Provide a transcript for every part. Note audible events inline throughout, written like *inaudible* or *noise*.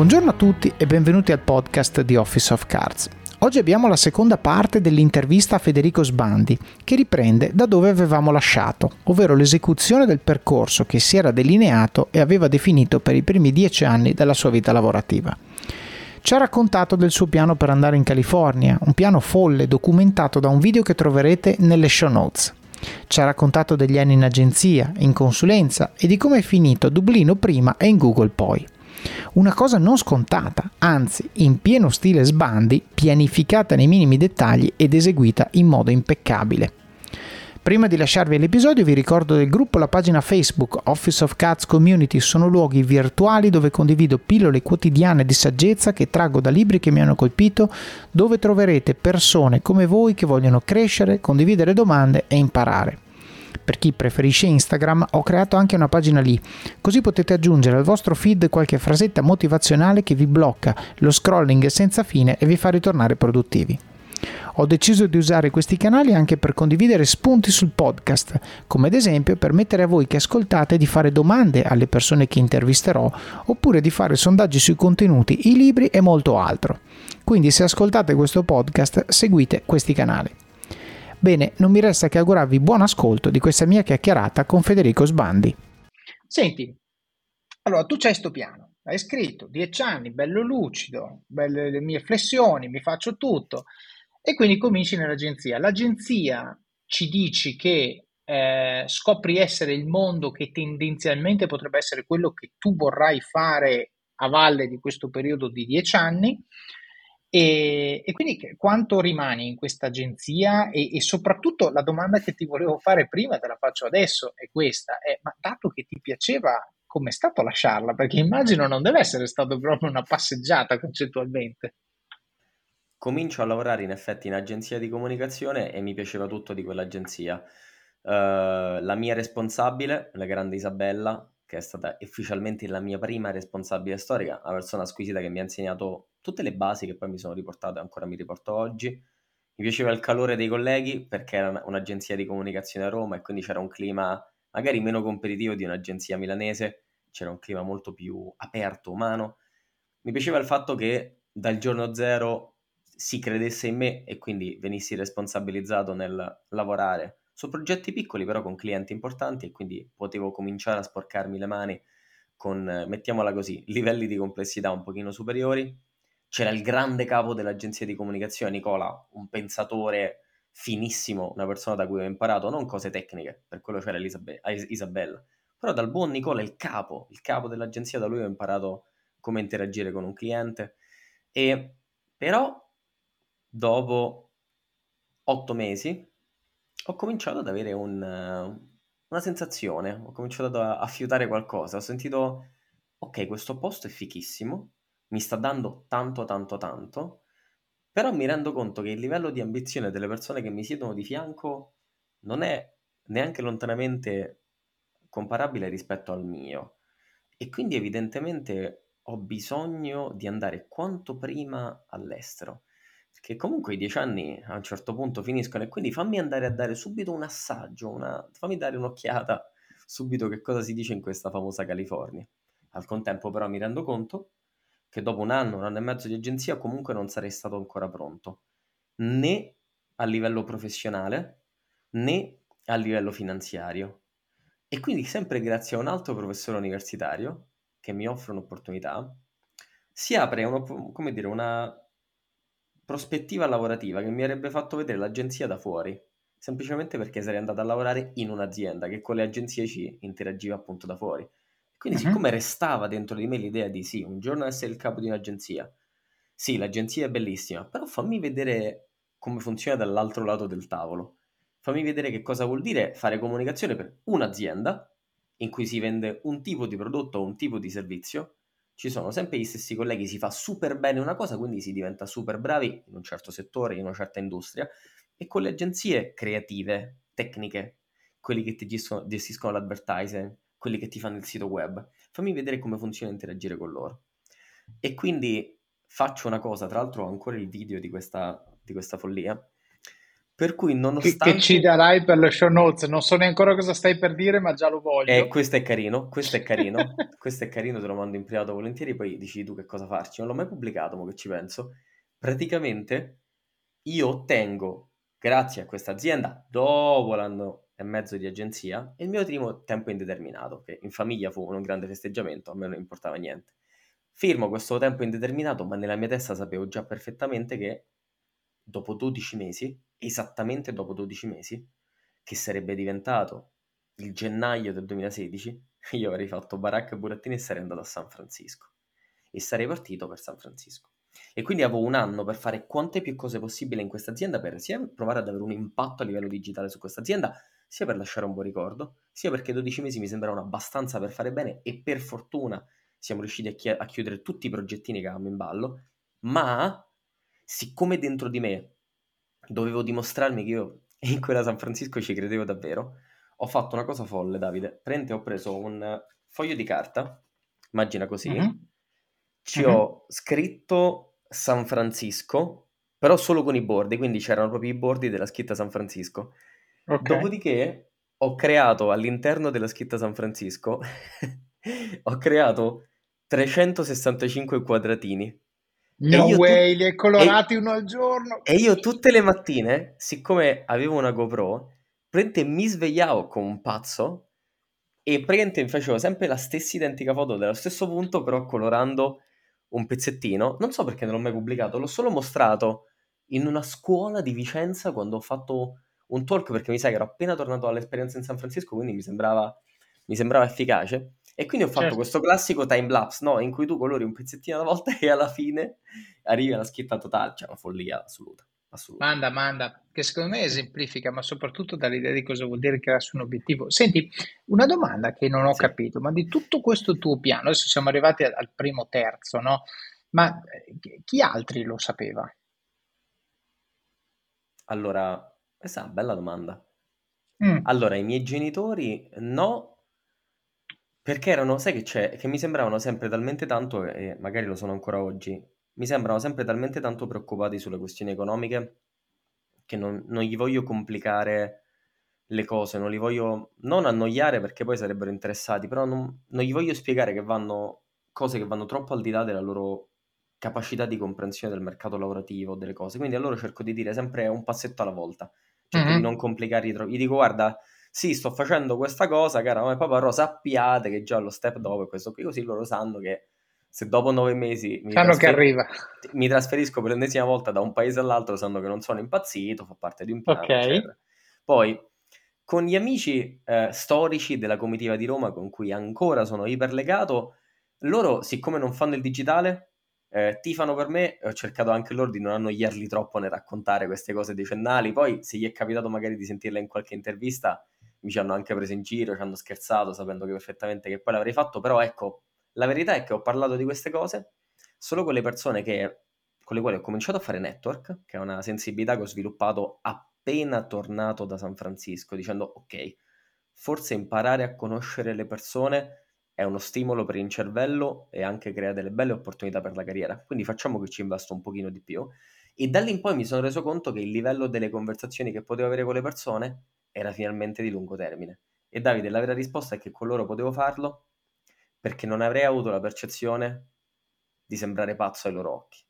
Buongiorno a tutti e benvenuti al podcast di Office of Cards. Oggi abbiamo la seconda parte dell'intervista a Federico Sbandi, che riprende da dove avevamo lasciato, ovvero l'esecuzione del percorso che si era delineato e aveva definito per i primi dieci anni della sua vita lavorativa. Ci ha raccontato del suo piano per andare in California, un piano folle documentato da un video che troverete nelle show notes. Ci ha raccontato degli anni in agenzia, in consulenza e di come è finito a Dublino prima e in Google poi. Una cosa non scontata, anzi in pieno stile sbandi, pianificata nei minimi dettagli ed eseguita in modo impeccabile. Prima di lasciarvi l'episodio vi ricordo del gruppo la pagina Facebook Office of Cats Community sono luoghi virtuali dove condivido pillole quotidiane di saggezza che traggo da libri che mi hanno colpito, dove troverete persone come voi che vogliono crescere, condividere domande e imparare. Per chi preferisce Instagram ho creato anche una pagina lì, così potete aggiungere al vostro feed qualche frasetta motivazionale che vi blocca lo scrolling senza fine e vi fa ritornare produttivi. Ho deciso di usare questi canali anche per condividere spunti sul podcast, come ad esempio permettere a voi che ascoltate di fare domande alle persone che intervisterò, oppure di fare sondaggi sui contenuti, i libri e molto altro. Quindi se ascoltate questo podcast seguite questi canali. Bene, non mi resta che augurarvi buon ascolto di questa mia chiacchierata con Federico Sbandi. Senti, allora tu c'hai sto piano, hai scritto 10 anni, bello lucido, belle le mie flessioni, mi faccio tutto. E quindi cominci nell'agenzia. L'agenzia ci dici che eh, scopri essere il mondo che tendenzialmente potrebbe essere quello che tu vorrai fare a valle di questo periodo di dieci anni. E, e quindi quanto rimani in questa agenzia? E, e, soprattutto la domanda che ti volevo fare prima, te la faccio adesso, è questa: è, ma dato che ti piaceva, com'è stato lasciarla? Perché immagino non deve essere stato proprio una passeggiata concettualmente comincio a lavorare in effetti in agenzia di comunicazione e mi piaceva tutto di quell'agenzia. Uh, la mia responsabile, la grande Isabella, che è stata ufficialmente la mia prima responsabile storica, una persona squisita che mi ha insegnato tutte le basi che poi mi sono riportate e ancora mi riporto oggi. Mi piaceva il calore dei colleghi perché era un'agenzia di comunicazione a Roma e quindi c'era un clima magari meno competitivo di un'agenzia milanese, c'era un clima molto più aperto, umano. Mi piaceva il fatto che dal giorno zero si credesse in me e quindi venissi responsabilizzato nel lavorare su progetti piccoli però con clienti importanti e quindi potevo cominciare a sporcarmi le mani con, mettiamola così, livelli di complessità un pochino superiori. C'era il grande capo dell'agenzia di comunicazione, Nicola, un pensatore finissimo, una persona da cui ho imparato non cose tecniche, per quello c'era Isabella, però dal buon Nicola, il capo, il capo dell'agenzia, da lui ho imparato come interagire con un cliente. E però dopo otto mesi ho cominciato ad avere un, una sensazione, ho cominciato a, fiutare qualcosa, ho sentito, ok, questo posto è fichissimo, mi sta dando tanto, tanto, tanto, però mi rendo conto che il livello di ambizione delle persone che mi siedono di fianco non è neanche lontanamente comparabile rispetto al mio. E quindi evidentemente ho bisogno di andare quanto prima all'estero che comunque i dieci anni a un certo punto finiscono e quindi fammi andare a dare subito un assaggio, una... fammi dare un'occhiata subito che cosa si dice in questa famosa California. Al contempo però mi rendo conto che dopo un anno, un anno e mezzo di agenzia comunque non sarei stato ancora pronto, né a livello professionale né a livello finanziario. E quindi sempre grazie a un altro professore universitario che mi offre un'opportunità, si apre uno, dire, una prospettiva lavorativa che mi avrebbe fatto vedere l'agenzia da fuori, semplicemente perché sarei andato a lavorare in un'azienda che con le agenzie ci interagiva appunto da fuori. Quindi, uh-huh. siccome restava dentro di me l'idea di sì, un giorno essere il capo di un'agenzia, sì, l'agenzia è bellissima, però fammi vedere come funziona dall'altro lato del tavolo. Fammi vedere che cosa vuol dire fare comunicazione per un'azienda in cui si vende un tipo di prodotto o un tipo di servizio ci sono sempre gli stessi colleghi, si fa super bene una cosa, quindi si diventa super bravi in un certo settore, in una certa industria, e con le agenzie creative, tecniche, quelli che ti gestiscono l'advertising, quelli che ti fanno il sito web, fammi vedere come funziona interagire con loro. E quindi faccio una cosa, tra l'altro ho ancora il video di questa, di questa follia, Per cui nonostante... Che, che, ci darai per le show notes, non so neanche ancora cosa stai per dire, ma già lo voglio. Eh, questo è carino, questo è carino, *laughs* questo è carino, te lo mando in privato volentieri, poi dici tu che cosa farci. Non l'ho mai pubblicato, ma che ci penso. Praticamente io ottengo, grazie a questa azienda, dopo l'anno e mezzo di agenzia, il mio primo tempo indeterminato, che in famiglia fu un grande festeggiamento, a me non importava niente. Firmo questo tempo indeterminato, ma nella mia testa sapevo già perfettamente che dopo 12 mesi, esattamente dopo 12 mesi, che sarebbe diventato il gennaio del 2016, *laughs* io avrei fatto baracca e burattini e sarei andato a San Francisco. E sarei partito per San Francisco. E quindi avevo un anno per fare quante più cose possibili in questa azienda per sia provare ad avere un impatto a livello digitale su questa azienda, sia per lasciare un buon ricordo, sia perché 12 mesi mi sembravano abbastanza per fare bene e per fortuna siamo riusciti a, chi- a chiudere tutti i progettini che avevamo in ballo, ma siccome dentro di me dovevo dimostrarmi che io in quella San Francisco ci credevo davvero, ho fatto una cosa folle, Davide. Prende, ho preso un foglio di carta, immagina così, mm-hmm. ci mm-hmm. ho scritto San Francisco, però solo con i bordi, quindi c'erano proprio i bordi della scritta San Francisco. Okay. Dopodiché ho creato all'interno della scritta San Francisco, *laughs* ho creato 365 quadratini No way, tu... li hai colorati e... uno al giorno. E io tutte le mattine, siccome avevo una GoPro, praticamente mi svegliavo come un pazzo e praticamente facevo sempre la stessa identica foto dello stesso punto, però colorando un pezzettino. Non so perché non l'ho mai pubblicato, l'ho solo mostrato in una scuola di Vicenza quando ho fatto un talk perché mi sa che ero appena tornato all'esperienza in San Francisco, quindi mi sembrava, mi sembrava efficace. E quindi ho fatto certo. questo classico time lapse, no? In cui tu colori un pezzettino alla volta *laughs* e alla fine arrivi alla scritta totale, cioè una follia assoluta. assoluta. Manda, manda, che secondo me esemplifica, ma soprattutto dall'idea di cosa vuol dire crearsi un obiettivo. Senti, una domanda che non ho sì. capito, ma di tutto questo tuo piano, adesso siamo arrivati al primo terzo, no? Ma eh, chi altri lo sapeva? Allora, questa è una bella domanda. Mm. Allora, i miei genitori no, perché erano, sai che c'è? Che mi sembravano sempre talmente tanto, e magari lo sono ancora oggi, mi sembrano sempre talmente tanto preoccupati sulle questioni economiche che non, non gli voglio complicare le cose, non li voglio non annoiare perché poi sarebbero interessati, però non, non gli voglio spiegare che vanno cose che vanno troppo al di là della loro capacità di comprensione del mercato lavorativo, delle cose. Quindi a loro cerco di dire sempre un passetto alla volta, cerco mm-hmm. di non complicarli troppo. Gli dico, guarda, sì, sto facendo questa cosa, cara mamma e papà, però sappiate che già lo step dopo è questo qui, così loro sanno che se dopo nove mesi mi, trasfer- che arriva. mi trasferisco per l'ennesima volta da un paese all'altro, sanno che non sono impazzito, fa parte di un piano, okay. Poi, con gli amici eh, storici della comitiva di Roma, con cui ancora sono iperlegato, loro, siccome non fanno il digitale, eh, tifano per me, ho cercato anche loro di non annoiarli troppo nel raccontare queste cose decennali, poi se gli è capitato magari di sentirla in qualche intervista, mi ci hanno anche preso in giro, ci hanno scherzato sapendo che perfettamente che poi l'avrei fatto, però ecco, la verità è che ho parlato di queste cose solo con le persone che, con le quali ho cominciato a fare network, che è una sensibilità che ho sviluppato appena tornato da San Francisco, dicendo ok, forse imparare a conoscere le persone è uno stimolo per il cervello e anche crea delle belle opportunità per la carriera. Quindi facciamo che ci investo un pochino di più. E da lì in poi mi sono reso conto che il livello delle conversazioni che potevo avere con le persone era finalmente di lungo termine. E Davide, la vera risposta è che con loro potevo farlo perché non avrei avuto la percezione di sembrare pazzo ai loro occhi.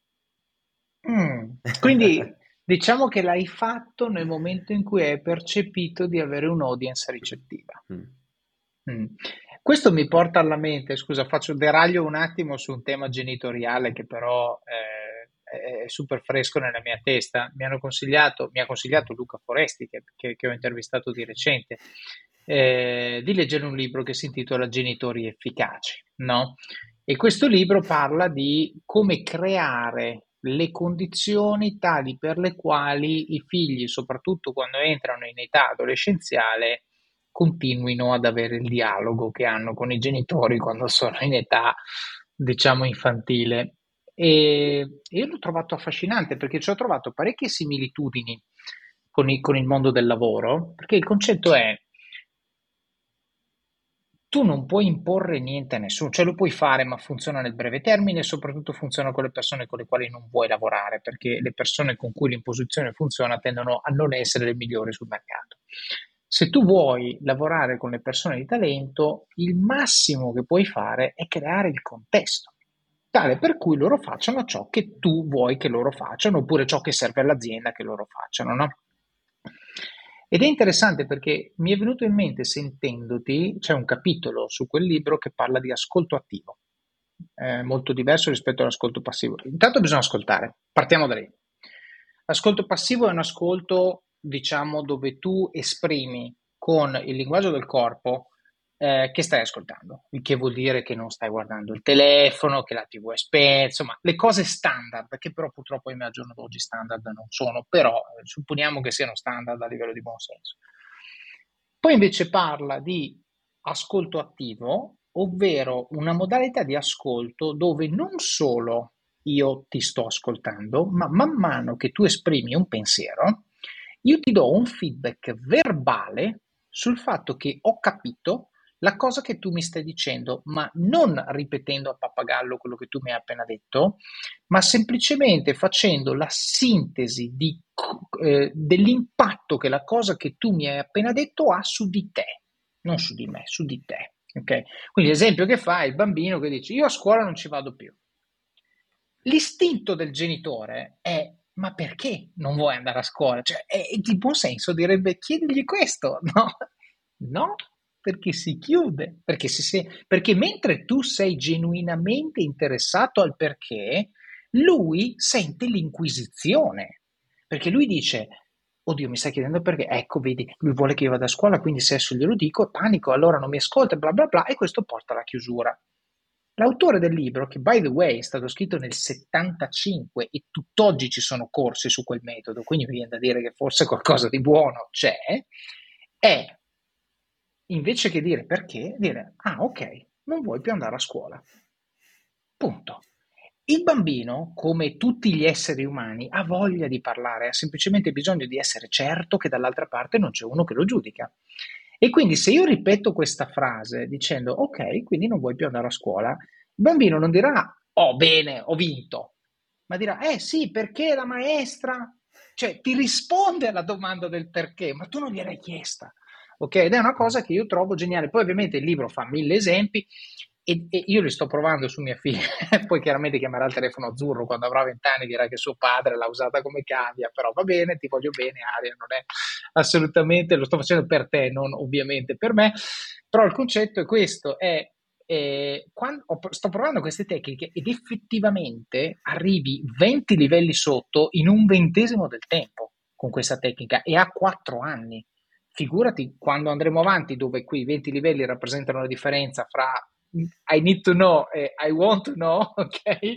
Mm, quindi *laughs* diciamo che l'hai fatto nel momento in cui hai percepito di avere un'audience ricettiva. Mm. Mm. Questo mi porta alla mente, scusa, faccio deraglio un attimo su un tema genitoriale che però eh, è super fresco nella mia testa. Mi, hanno consigliato, mi ha consigliato Luca Foresti, che, che, che ho intervistato di recente, eh, di leggere un libro che si intitola Genitori efficaci. No? E questo libro parla di come creare le condizioni tali per le quali i figli, soprattutto quando entrano in età adolescenziale, continuino ad avere il dialogo che hanno con i genitori quando sono in età, diciamo, infantile. E io l'ho trovato affascinante perché ci ho trovato parecchie similitudini con, i, con il mondo del lavoro, perché il concetto è tu non puoi imporre niente a nessuno, cioè lo puoi fare ma funziona nel breve termine e soprattutto funziona con le persone con le quali non vuoi lavorare perché le persone con cui l'imposizione funziona tendono a non essere le migliori sul mercato. Se tu vuoi lavorare con le persone di talento, il massimo che puoi fare è creare il contesto, tale per cui loro facciano ciò che tu vuoi che loro facciano oppure ciò che serve all'azienda che loro facciano, no? Ed è interessante perché mi è venuto in mente sentendoti, c'è un capitolo su quel libro che parla di ascolto attivo, eh, molto diverso rispetto all'ascolto passivo. Intanto bisogna ascoltare, partiamo da lì. L'ascolto passivo è un ascolto, diciamo, dove tu esprimi con il linguaggio del corpo eh, che stai ascoltando, il che vuol dire che non stai guardando il telefono, che la TV è spenta, insomma, le cose standard, che però purtroppo al giorno d'oggi standard non sono, però eh, supponiamo che siano standard a livello di buon senso. Poi invece parla di ascolto attivo, ovvero una modalità di ascolto dove non solo io ti sto ascoltando, ma man mano che tu esprimi un pensiero, io ti do un feedback verbale sul fatto che ho capito la cosa che tu mi stai dicendo, ma non ripetendo a pappagallo quello che tu mi hai appena detto, ma semplicemente facendo la sintesi di, eh, dell'impatto che la cosa che tu mi hai appena detto ha su di te, non su di me, su di te. Okay? Quindi l'esempio che fa è il bambino che dice io a scuola non ci vado più. L'istinto del genitore è ma perché non vuoi andare a scuola? Cioè, è, di buon senso direbbe chiedigli questo, *laughs* no? No, perché si chiude, perché, si, perché mentre tu sei genuinamente interessato al perché, lui sente l'inquisizione, perché lui dice, oddio mi stai chiedendo perché, ecco vedi, lui vuole che io vada a scuola, quindi se adesso glielo dico, panico, allora non mi ascolta, bla bla bla, e questo porta alla chiusura. L'autore del libro, che by the way è stato scritto nel 75 e tutt'oggi ci sono corsi su quel metodo, quindi mi viene da dire che forse qualcosa di buono c'è, è invece che dire perché, dire ah ok, non vuoi più andare a scuola. Punto. Il bambino, come tutti gli esseri umani, ha voglia di parlare, ha semplicemente bisogno di essere certo che dall'altra parte non c'è uno che lo giudica. E quindi se io ripeto questa frase dicendo ok, quindi non vuoi più andare a scuola, il bambino non dirà oh bene, ho vinto, ma dirà eh sì, perché la maestra, cioè ti risponde alla domanda del perché, ma tu non gliel'hai chiesta ok? Ed è una cosa che io trovo geniale. Poi ovviamente il libro fa mille esempi e, e io li sto provando su mia figlia, *laughs* poi chiaramente chiamerà il telefono azzurro quando avrà vent'anni dirà che suo padre l'ha usata come cavia, però va bene, ti voglio bene Aria, non è assolutamente, lo sto facendo per te, non ovviamente per me, però il concetto è questo, è quando, sto provando queste tecniche ed effettivamente arrivi 20 livelli sotto in un ventesimo del tempo con questa tecnica e ha 4 anni. Figurati quando andremo avanti dove quei 20 livelli rappresentano la differenza fra I need to know e I want to know, *laughs* ok?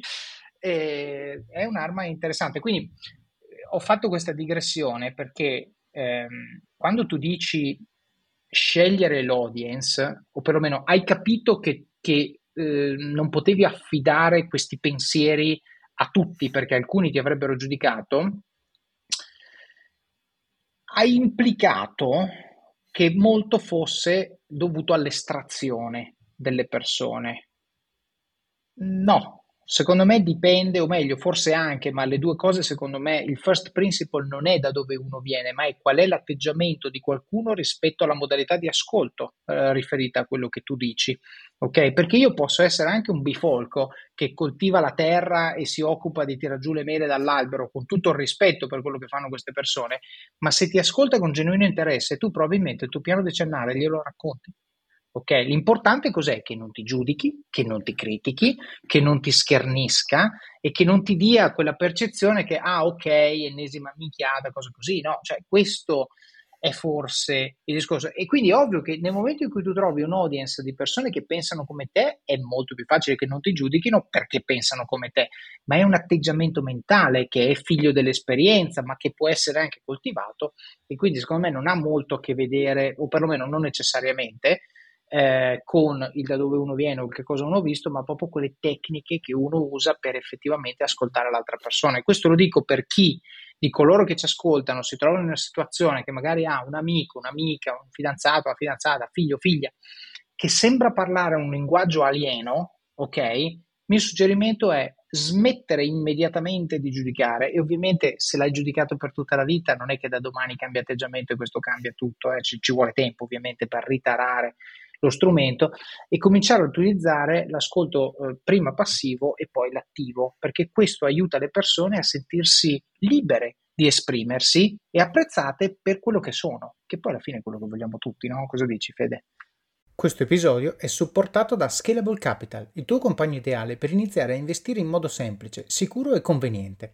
E è un'arma interessante. Quindi ho fatto questa digressione perché ehm, quando tu dici scegliere l'audience, o perlomeno hai capito che, che eh, non potevi affidare questi pensieri a tutti perché alcuni ti avrebbero giudicato, ha implicato che molto fosse dovuto all'estrazione delle persone. No, Secondo me dipende, o meglio, forse anche, ma le due cose, secondo me, il first principle non è da dove uno viene, ma è qual è l'atteggiamento di qualcuno rispetto alla modalità di ascolto eh, riferita a quello che tu dici. Ok? Perché io posso essere anche un bifolco che coltiva la terra e si occupa di tirar giù le mele dall'albero con tutto il rispetto per quello che fanno queste persone, ma se ti ascolta con genuino interesse, tu probabilmente il tuo piano decennale glielo racconti. Ok, l'importante cos'è? Che non ti giudichi, che non ti critichi, che non ti schernisca e che non ti dia quella percezione che, ah, ok, ennesima minchiata, cose così, no? Cioè, questo è forse il discorso. E quindi è ovvio che nel momento in cui tu trovi un audience di persone che pensano come te, è molto più facile che non ti giudichino perché pensano come te, ma è un atteggiamento mentale che è figlio dell'esperienza, ma che può essere anche coltivato e quindi secondo me non ha molto a che vedere, o perlomeno non necessariamente, eh, con il da dove uno viene o che cosa uno ha visto, ma proprio quelle tecniche che uno usa per effettivamente ascoltare l'altra persona. E questo lo dico per chi di coloro che ci ascoltano si trovano in una situazione che magari ha un amico, un'amica, un fidanzato, una fidanzata, figlio, figlia, che sembra parlare un linguaggio alieno, ok? Il mio suggerimento è smettere immediatamente di giudicare e ovviamente se l'hai giudicato per tutta la vita non è che da domani cambia atteggiamento e questo cambia tutto, eh? ci, ci vuole tempo ovviamente per ritarare lo strumento e cominciare a utilizzare l'ascolto eh, prima passivo e poi l'attivo, perché questo aiuta le persone a sentirsi libere di esprimersi e apprezzate per quello che sono, che poi alla fine è quello che vogliamo tutti, no? Cosa dici Fede? Questo episodio è supportato da Scalable Capital, il tuo compagno ideale per iniziare a investire in modo semplice, sicuro e conveniente.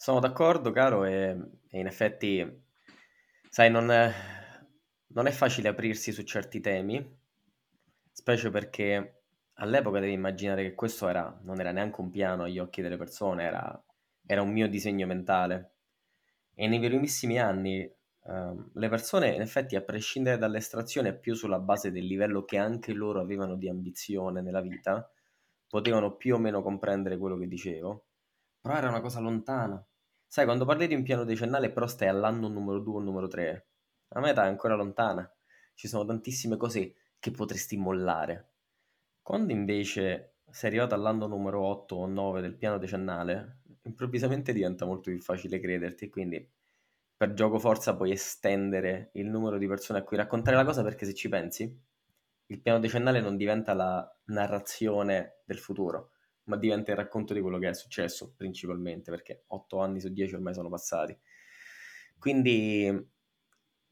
Sono d'accordo, caro, e, e in effetti, sai, non non è facile aprirsi su certi temi, specie perché all'epoca devi immaginare che questo era, non era neanche un piano agli occhi delle persone, era, era un mio disegno mentale. E nei primissimi anni eh, le persone, in effetti, a prescindere dall'estrazione, più sulla base del livello che anche loro avevano di ambizione nella vita, potevano più o meno comprendere quello che dicevo, però era una cosa lontana. Sai, quando parli di un piano decennale, però stai all'anno numero 2 o numero 3, la meta è ancora lontana. Ci sono tantissime cose che potresti mollare. Quando invece sei arrivato all'anno numero 8 o 9 del piano decennale, improvvisamente diventa molto più facile crederti quindi per gioco forza puoi estendere il numero di persone a cui raccontare la cosa perché se ci pensi, il piano decennale non diventa la narrazione del futuro, ma diventa il racconto di quello che è successo principalmente, perché 8 anni su 10 ormai sono passati. Quindi,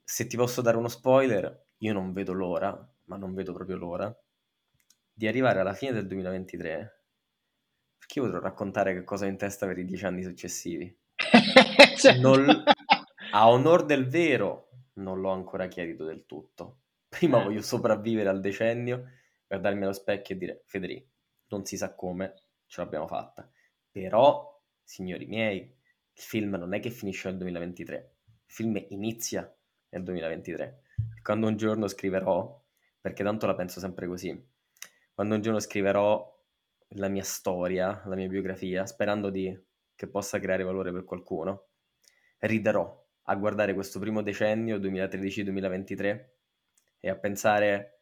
se ti posso dare uno spoiler, io non vedo l'ora, ma non vedo proprio l'ora, di arrivare alla fine del 2023, perché io potrò raccontare che cosa ho in testa per i 10 anni successivi. *laughs* cioè... non, a onor del vero, non l'ho ancora chiarito del tutto. Prima eh. voglio sopravvivere al decennio, guardarmi allo specchio e dire, Federico, non si sa come, ce l'abbiamo fatta. Però, signori miei, il film non è che finisce nel 2023, il film inizia nel 2023. E quando un giorno scriverò, perché tanto la penso sempre così, quando un giorno scriverò la mia storia, la mia biografia, sperando di, che possa creare valore per qualcuno, riderò a guardare questo primo decennio, 2013-2023, e a pensare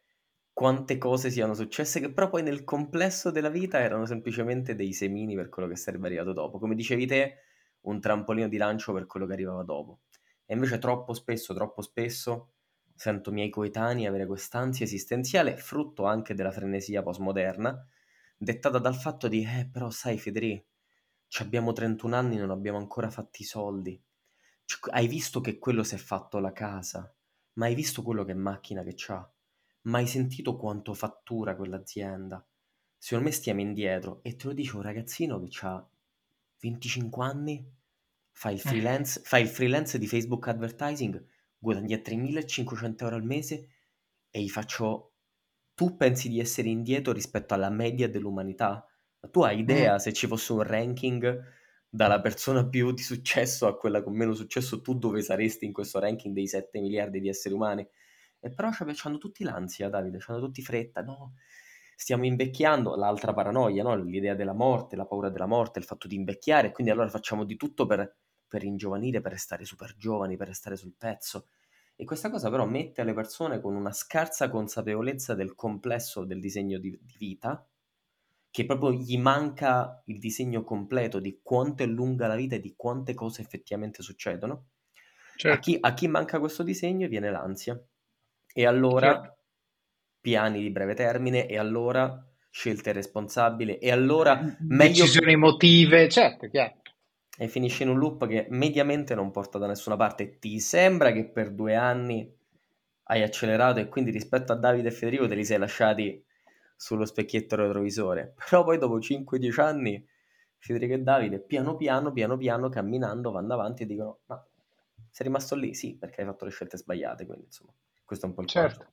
quante cose siano successe che però poi nel complesso della vita erano semplicemente dei semini per quello che sarebbe arrivato dopo. Come dicevi te, un trampolino di lancio per quello che arrivava dopo. E invece troppo spesso, troppo spesso sento miei coetanei avere quest'ansia esistenziale, frutto anche della frenesia postmoderna, dettata dal fatto di, eh, però sai Federico, abbiamo 31 anni non abbiamo ancora fatti i soldi. Cioè, hai visto che quello si è fatto la casa? Ma hai visto quello che macchina che c'ha? Mai sentito quanto fattura quell'azienda? Secondo me stiamo indietro e te lo dice un ragazzino che ha 25 anni, fa il, freelance, fa il freelance di Facebook Advertising, guadagna 3.500 euro al mese e gli faccio... Tu pensi di essere indietro rispetto alla media dell'umanità? Tu hai idea mm. se ci fosse un ranking dalla persona più di successo a quella con meno successo, tu dove saresti in questo ranking dei 7 miliardi di esseri umani? E però hanno tutti l'ansia, Davide, hanno tutti fretta, no? Stiamo invecchiando, l'altra paranoia, no? L'idea della morte, la paura della morte, il fatto di invecchiare, quindi allora facciamo di tutto per, per ringiovanire, per restare super giovani, per restare sul pezzo. E questa cosa però mette alle persone con una scarsa consapevolezza del complesso del disegno di, di vita, che proprio gli manca il disegno completo di quanto è lunga la vita e di quante cose effettivamente succedono. Certo. A, chi, a, chi, manca questo disegno viene l'ansia. E allora certo. piani di breve termine, e allora scelte responsabili, e allora meglio... Decisioni emotive, certo, chiaro. E finisce in un loop che mediamente non porta da nessuna parte. Ti sembra che per due anni hai accelerato e quindi rispetto a Davide e Federico te li sei lasciati sullo specchietto retrovisore. Però poi dopo 5-10 anni Federico e Davide piano piano, piano piano, camminando, vanno avanti e dicono ma sei rimasto lì? Sì, perché hai fatto le scelte sbagliate, quindi insomma questo è un po' il certo.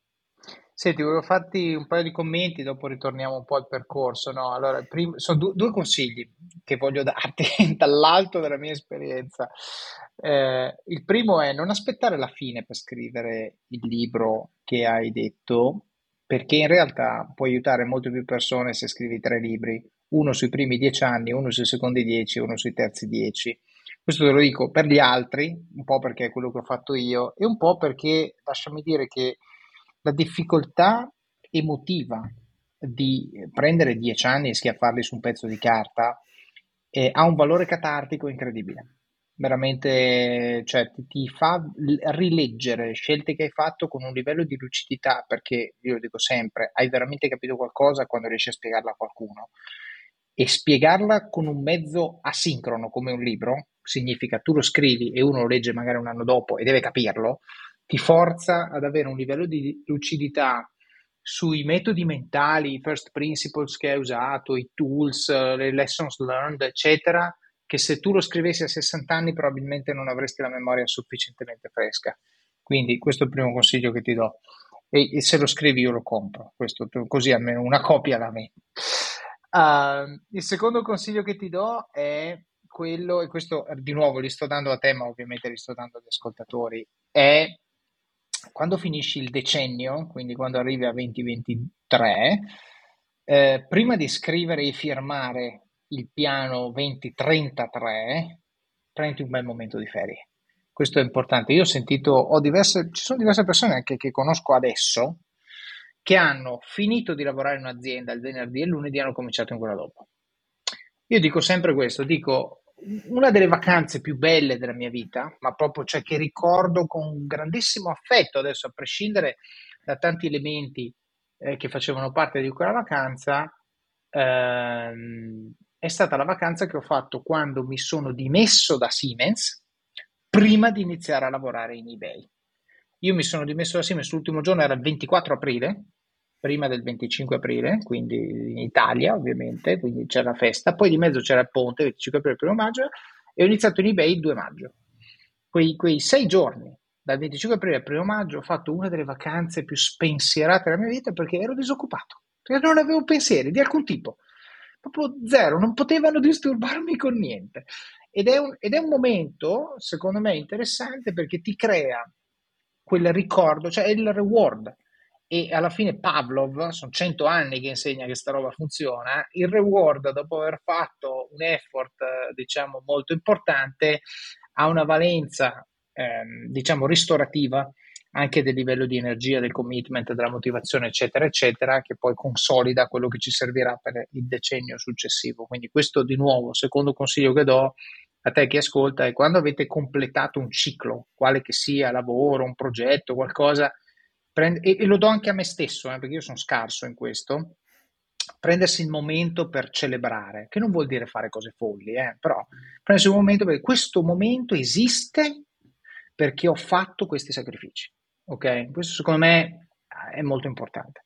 Senti, volevo farti un paio di commenti, dopo ritorniamo un po' al percorso. No? Allora, prim- sono du- due consigli che voglio darti *laughs* dall'alto della mia esperienza. Eh, il primo è non aspettare la fine per scrivere il libro che hai detto, perché in realtà può aiutare molte più persone se scrivi tre libri, uno sui primi dieci anni, uno sui secondi dieci, uno sui terzi dieci. Questo te lo dico per gli altri, un po' perché è quello che ho fatto io e un po' perché lasciami dire che la difficoltà emotiva di prendere dieci anni e schiaffarli su un pezzo di carta eh, ha un valore catartico incredibile. Veramente, cioè, ti, ti, fa rileggere scelte che hai fatto con un livello di lucidità, perché io lo dico sempre, hai veramente capito qualcosa quando riesci a spiegarla a qualcuno. E spiegarla con un mezzo asincrono come un libro, significa tu lo scrivi e uno lo legge magari un anno dopo e deve capirlo, ti forza ad avere un livello di lucidità sui metodi mentali, i first principles che hai usato, i tools, le lessons learned, eccetera, che se tu lo scrivessi a 60 anni probabilmente non avresti la memoria sufficientemente fresca. Quindi questo è il primo consiglio che ti do. E, e se lo scrivi io lo compro, questo, così almeno una copia la me. Uh, il secondo consiglio che ti do è quello, e questo di nuovo li sto dando a te, ma ovviamente li sto dando agli ascoltatori, è quando finisci il decennio, quindi quando arrivi a 2023, eh, prima di scrivere e firmare il piano 2033, prendi un bel momento di ferie. Questo è importante. Io ho sentito, ho diverse, ci sono diverse persone anche che conosco adesso che hanno finito di lavorare in un'azienda il venerdì e il lunedì hanno cominciato in quella dopo. Io dico sempre questo, dico una delle vacanze più belle della mia vita, ma proprio cioè, che ricordo con grandissimo affetto, adesso a prescindere da tanti elementi eh, che facevano parte di quella vacanza, ehm, è stata la vacanza che ho fatto quando mi sono dimesso da Siemens prima di iniziare a lavorare in eBay. Io mi sono dimesso da Siemens l'ultimo giorno, era il 24 aprile, prima del 25 aprile, quindi in Italia ovviamente, quindi c'era la festa, poi di mezzo c'era il ponte, 25 aprile, primo maggio, e ho iniziato in eBay il 2 maggio. Quei, quei sei giorni, dal 25 aprile al primo maggio, ho fatto una delle vacanze più spensierate della mia vita perché ero disoccupato, perché non avevo pensieri di alcun tipo, proprio zero, non potevano disturbarmi con niente. Ed è un, ed è un momento, secondo me, interessante perché ti crea quel ricordo, cioè il reward e alla fine Pavlov, sono cento anni che insegna che sta roba funziona, il reward dopo aver fatto un effort diciamo molto importante ha una valenza ehm, diciamo ristorativa anche del livello di energia, del commitment, della motivazione eccetera eccetera che poi consolida quello che ci servirà per il decennio successivo. Quindi questo di nuovo, secondo consiglio che do a te che ascolta è quando avete completato un ciclo, quale che sia, lavoro, un progetto, qualcosa, prend- e, e, lo do anche a me stesso, eh, perché io sono scarso in questo, prendersi il momento per celebrare, che non vuol dire fare cose folli, eh, però prendersi un momento perché questo momento esiste perché ho fatto questi sacrifici. Ok? Questo secondo me è molto importante.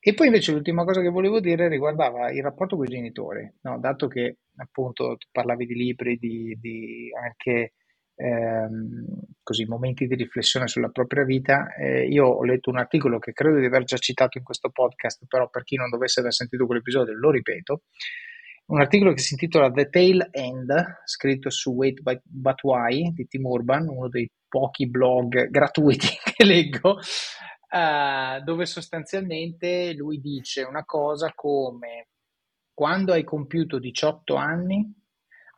E poi invece l'ultima cosa che volevo dire riguardava il rapporto con i genitori, no? dato che appunto parlavi di libri, di, di anche ehm, così, momenti di riflessione sulla propria vita. Eh, io ho letto un articolo che credo di aver già citato in questo podcast, però per chi non dovesse aver sentito quell'episodio lo ripeto. Un articolo che si intitola The Tail End, scritto su Wait But Why di Tim Urban, uno dei pochi blog gratuiti *laughs* che leggo, uh, dove sostanzialmente lui dice una cosa come quando hai compiuto 18 anni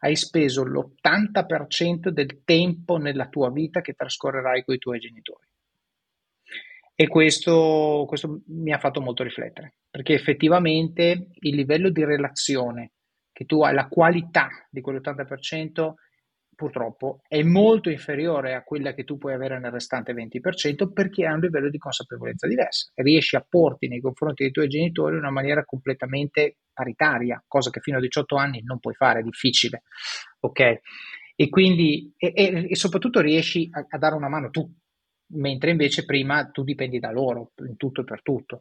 hai speso l'80% del tempo nella tua vita che trascorrerai con i tuoi genitori. E questo, questo mi ha fatto molto riflettere, perché effettivamente il livello di relazione che tu hai, la qualità di quell'80%, purtroppo è molto inferiore a quella che tu puoi avere nel restante 20% perché hai un livello di consapevolezza diverso. Riesci a porti nei confronti dei tuoi genitori in una maniera completamente paritaria, cosa che fino a 18 anni non puoi fare, è difficile. Ok? E quindi, e, e, soprattutto riesci a, a dare una mano tu, mentre invece prima tu dipendi da loro in tutto e per tutto.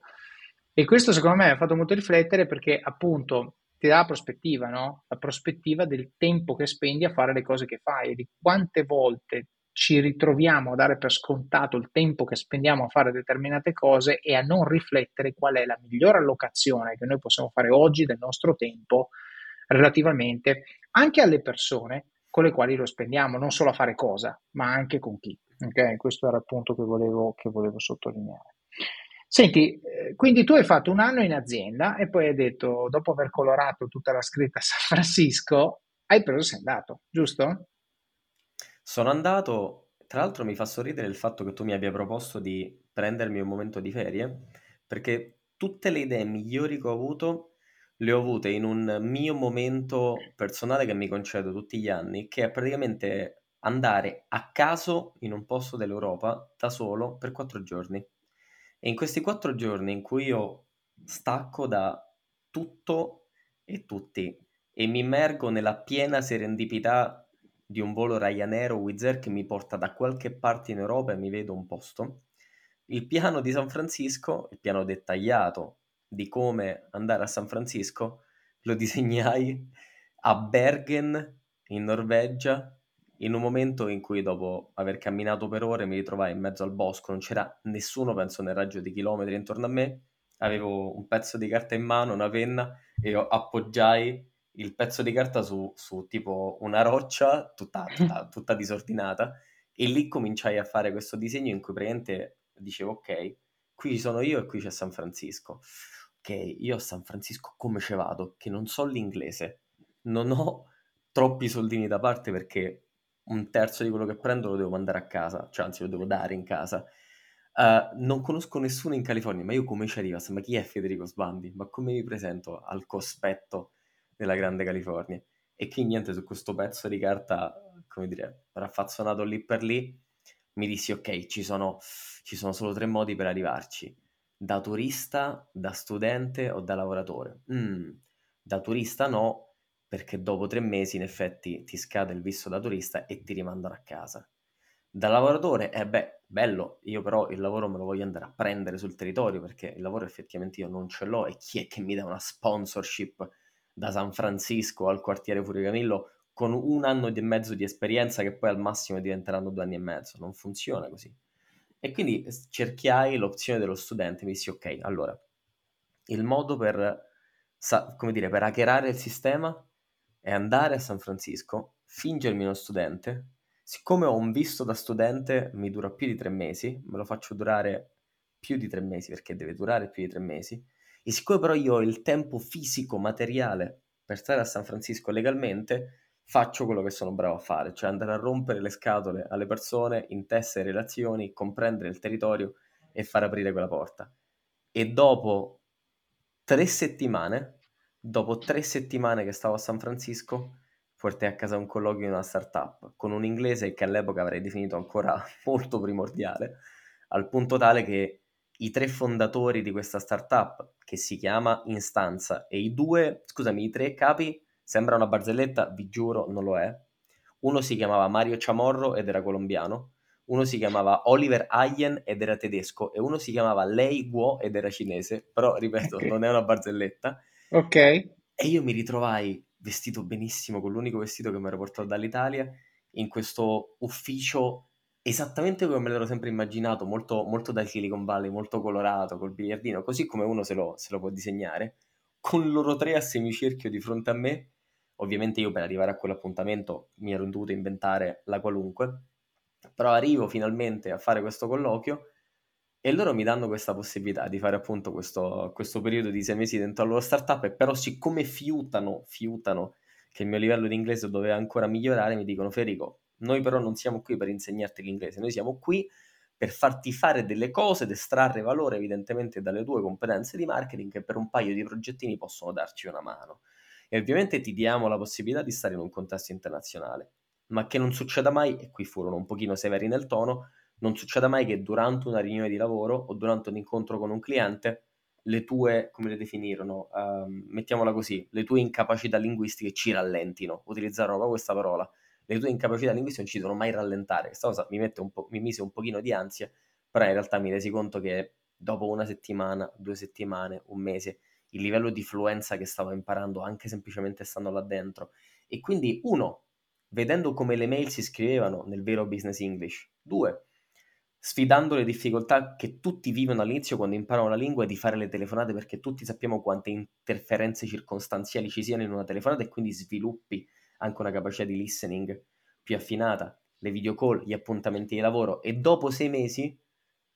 E questo secondo me ha fatto molto riflettere perché appunto ti dà la prospettiva, no? La prospettiva del tempo che spendi a fare le cose che fai e di quante volte ci ritroviamo a dare per scontato il tempo che spendiamo a fare determinate cose e a non riflettere qual è la migliore allocazione che noi possiamo fare oggi del nostro tempo relativamente anche alle persone con le quali lo spendiamo, non solo a fare cosa, ma anche con chi. Okay? Questo era il punto che volevo, che volevo sottolineare. Senti, quindi tu hai fatto un anno in azienda e poi hai detto, dopo aver colorato tutta la scritta *laughs* San Francisco, hai preso e sei andato, giusto? Sono andato, tra l'altro mi fa sorridere il fatto che tu mi abbia proposto di prendermi un momento di ferie, perché tutte le idee migliori che ho avuto le ho avute in un mio momento personale che mi concedo tutti gli anni, che è praticamente andare a caso in un posto dell'Europa da solo per quattro giorni. E in questi quattro giorni in cui io stacco da tutto e tutti e mi immergo nella piena serendipità di un volo Ryanair o Wizz Air che mi porta da qualche parte in Europa e mi vedo un posto, il piano di San Francisco, il piano dettagliato di come andare a San Francisco, lo *laughs* disegnai a Bergen in Norvegia in un momento in cui dopo aver camminato per ore mi ritrovai in mezzo al bosco, non c'era nessuno, penso nel raggio di chilometri intorno a me, avevo un pezzo di carta in mano, una penna e io appoggiai il pezzo di carta su, su tipo una roccia tutta, *laughs* tutta, tutta, disordinata e lì cominciai a fare questo disegno in cui praticamente dicevo ok, qui ci sono io e qui c'è San Francisco. Ok, io a San Francisco come ci vado? Che non so l'inglese, non ho troppi soldini da parte perché un terzo di quello che prendo lo devo mandare a casa, cioè anzi lo devo dare in casa. Uh, non conosco nessuno in California, ma io come ci arrivo? Ma chi è Federico Sbandi? Ma come mi presento al cospetto della grande California? E qui niente, su questo pezzo di carta, come dire, raffazzonato lì per lì, mi dissi ok, ci sono, ci sono solo tre modi per arrivarci. Da turista, da studente o da lavoratore. Mm, da turista no, perché dopo tre mesi in effetti ti scade il visto da turista e ti rimandano a casa. Da lavoratore, eh beh, bello, io però il lavoro me lo voglio andare a prendere sul territorio perché il lavoro effettivamente io non ce l'ho e chi è che mi dà una sponsorship da San Francisco al quartiere Furio Camillo con un anno e mezzo di esperienza che poi al massimo diventeranno due anni e mezzo, non funziona così. E quindi cerchiai l'opzione dello studente, mi dissi ok, allora, il modo per, come dire, per hackerare il sistema è andare a San Francisco, fingermi uno studente, siccome ho un visto da studente mi dura più di tre mesi, me lo faccio durare più di tre mesi perché deve durare più di tre mesi, e siccome però io ho il tempo fisico, materiale per stare a San Francisco legalmente, faccio quello che sono bravo a fare, cioè andare a rompere le scatole alle persone, intessere relazioni, comprendere il territorio e far aprire quella porta. E dopo tre settimane Dopo tre settimane che stavo a San Francisco, portai a casa un colloquio in una startup con un inglese che all'epoca avrei definito ancora *laughs* molto primordiale, al punto tale che i tre fondatori di questa startup, che si chiama Instanza, e i due, scusami, i tre capi, sembra una barzelletta, vi giuro, non lo è. Uno si chiamava Mario Chamorro ed era colombiano, uno si chiamava Oliver Ayen ed era tedesco, e uno si chiamava Lei Guo ed era cinese, però ripeto, okay. non è una barzelletta. Ok. E io mi ritrovai vestito benissimo, con l'unico vestito che mi ero portato dall'Italia, in questo ufficio esattamente come me l'ero sempre immaginato, molto, molto dal Silicon Valley, molto colorato, col biliardino, così come uno se lo, se lo può disegnare, con loro tre a semicerchio di fronte a me. Ovviamente io per arrivare a quell'appuntamento mi ero dovuto inventare la qualunque, però arrivo finalmente a fare questo colloquio e loro mi danno questa possibilità di fare appunto questo, questo periodo di sei mesi dentro la loro startup e però siccome fiutano, fiutano che il mio livello di inglese doveva ancora migliorare, mi dicono Federico, noi però non siamo qui per insegnarti l'inglese, noi siamo qui per farti fare delle cose ed estrarre valore evidentemente dalle tue competenze di marketing che per un paio di progettini possono darci una mano. E ovviamente ti diamo la possibilità di stare in un contesto internazionale, ma che non succeda mai, e qui furono un pochino severi nel tono, non succeda mai che durante una riunione di lavoro o durante un incontro con un cliente le tue, come le definirono, uh, mettiamola così, le tue incapacità linguistiche ci rallentino, utilizzarono proprio questa parola, le tue incapacità linguistiche non ci devono mai rallentare, questa cosa mi, mette un po', mi mise un pochino di ansia, però in realtà mi resi conto che dopo una settimana, due settimane, un mese, il livello di fluenza che stavo imparando anche semplicemente stando là dentro, e quindi uno, vedendo come le mail si scrivevano nel vero business English, due, sfidando le difficoltà che tutti vivono all'inizio quando imparano la lingua e di fare le telefonate perché tutti sappiamo quante interferenze circostanziali ci siano in una telefonata e quindi sviluppi anche una capacità di listening più affinata, le video call, gli appuntamenti di lavoro. E dopo sei mesi,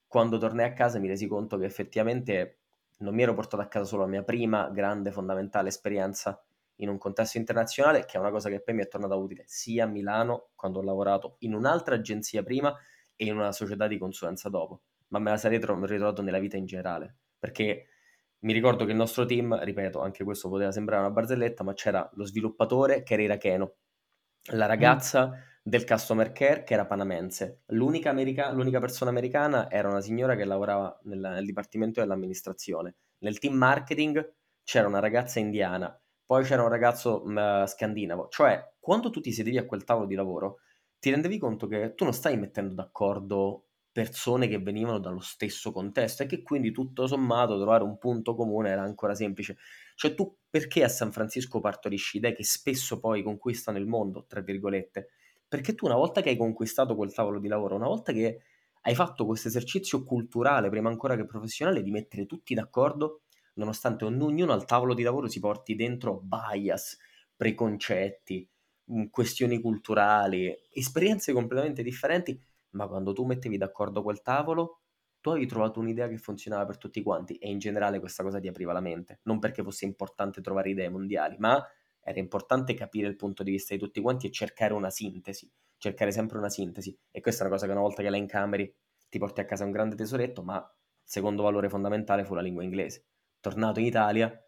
quando tornai a casa mi resi conto che effettivamente non mi ero portato a casa solo la mia prima grande fondamentale esperienza in un contesto internazionale, che è una cosa che poi mi è tornata utile sia a Milano, quando ho lavorato in un'altra agenzia prima, e in una società di consulenza dopo, ma me la sarei ritrovato nella vita in generale, perché mi ricordo che il nostro team, ripeto, anche questo poteva sembrare una barzelletta, ma c'era lo sviluppatore che era iracheno, la ragazza mm. del customer care che era panamense, l'unica, america- l'unica, persona americana era una signora che lavorava nel, nel dipartimento dell'amministrazione, nel team marketing c'era una ragazza indiana, poi c'era un ragazzo mh, mm, scandinavo, cioè quando tu ti sedevi a quel tavolo di lavoro ti rendevi conto che tu non stai mettendo d'accordo persone che venivano dallo stesso contesto e che quindi tutto sommato trovare un punto comune era ancora semplice. Cioè tu perché a San Francisco partorisci idee che spesso poi conquistano il mondo, tra virgolette? Perché tu una volta che hai conquistato quel tavolo di lavoro, una volta che hai fatto questo esercizio culturale, prima ancora che professionale, di mettere tutti d'accordo, nonostante ognuno al tavolo di lavoro si porti dentro bias, preconcetti, questioni culturali, esperienze completamente differenti, ma quando tu mettevi d'accordo quel tavolo, tu avevi trovato un'idea che funzionava per tutti quanti e in generale questa cosa ti apriva la mente, non perché fosse importante trovare idee mondiali, ma era importante capire il punto di vista di tutti quanti e cercare una sintesi, cercare sempre una sintesi. E questa è una cosa che una volta che la incameri ti porti a casa un grande tesoretto, ma il secondo valore fondamentale fu la lingua inglese. Tornato in Italia,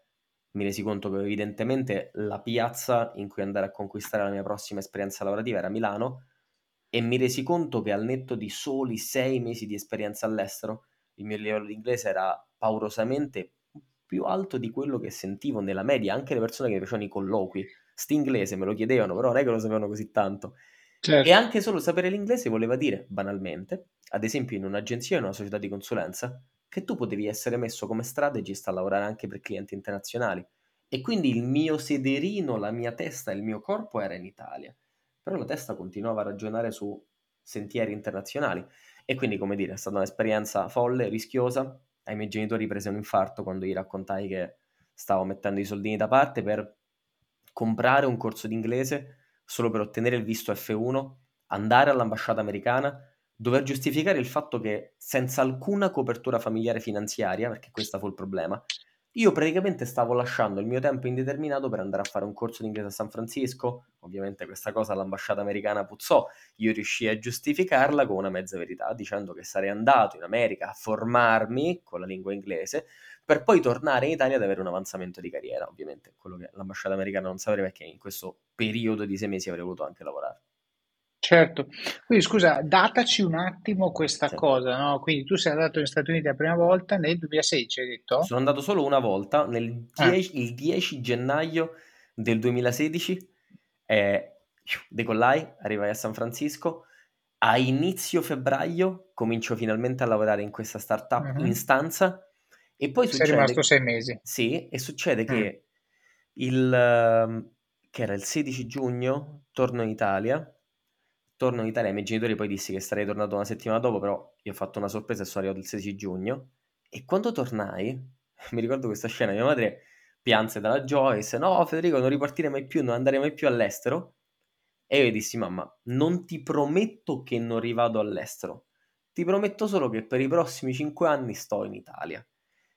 mi resi conto che evidentemente la piazza in cui andare a conquistare la mia prossima esperienza lavorativa era Milano e mi resi conto che al netto di soli sei mesi di esperienza all'estero il mio livello di inglese era paurosamente più alto di quello che sentivo nella media, anche le persone che mi facevano i colloqui. Sti inglese me lo chiedevano, però non è che lo sapevano così tanto. Certo. E anche solo sapere l'inglese voleva dire, banalmente, ad esempio in un'agenzia o in una società di consulenza, che tu potevi essere messo come strategist a lavorare anche per clienti internazionali. E quindi il mio sederino, la mia testa e il mio corpo era in Italia. Però la testa continuava a ragionare su sentieri internazionali. E quindi, come dire, è stata un'esperienza folle, rischiosa. Ai miei genitori prese un infarto quando gli raccontai che stavo mettendo i soldini da parte per comprare un corso di inglese solo per ottenere il visto F1, andare all'ambasciata americana, dover giustificare il fatto che senza alcuna copertura familiare finanziaria, perché questo fu il problema, io praticamente stavo lasciando il mio tempo indeterminato per andare a fare un corso di inglese a San Francisco. Ovviamente questa cosa l'ambasciata americana puzzò. Io riuscii a giustificarla con una mezza verità, dicendo che sarei andato in America a formarmi con la lingua inglese per poi tornare in Italia ad avere un avanzamento di carriera. Ovviamente quello che l'ambasciata americana non sapeva che in questo periodo di sei mesi avrei voluto anche lavorare. Certo, quindi scusa, dataci un attimo questa Sì. cosa, no? Quindi tu sei andato negli Stati Uniti la prima volta nel 2016, hai detto? Sono andato solo una volta, nel Ah, 10 il 10 gennaio del 2016, eh, decollai, arrivai a San Francisco. A inizio febbraio comincio finalmente a lavorare in questa startup in stanza e poi Sei rimasto sei mesi. sì, e succede Mm. che il, ehm, che era il 16 giugno, torno in Italia torno in Italia ai miei genitori poi dissi che sarei tornato una settimana dopo, però io ho fatto una sorpresa e sono arrivato il 16 giugno. E quando tornai, *laughs* mi ricordo questa scena, mia madre pianse dalla gioia e disse no Federico non ripartire mai più, non andare mai più all'estero. E io dissi mamma, non ti prometto che non rivado all'estero, ti prometto solo che per i prossimi cinque anni sto in Italia.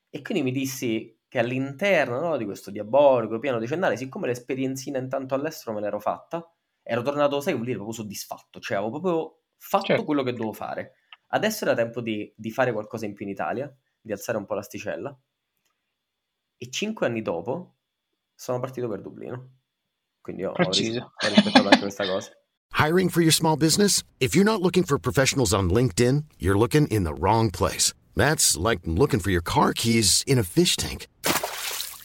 E quindi mi dissi che all'interno no, di questo diabolico piano decennale, siccome l'esperienzina intanto all'estero me l'ero fatta, ero tornato, sai, vuol dire proprio soddisfatto, cioè avevo proprio fatto certo. quello che dovevo fare. Adesso era tempo di, di fare qualcosa in più in Italia, di alzare un po' l'asticella. E cinque anni dopo sono partito per Dublino. Quindi ho, ho, ris- ho rispettato anche questa cosa. *laughs* Hiring for your small business? If you're not looking for professionals on LinkedIn, you're looking in the wrong place. That's like looking for your car keys in a fish tank.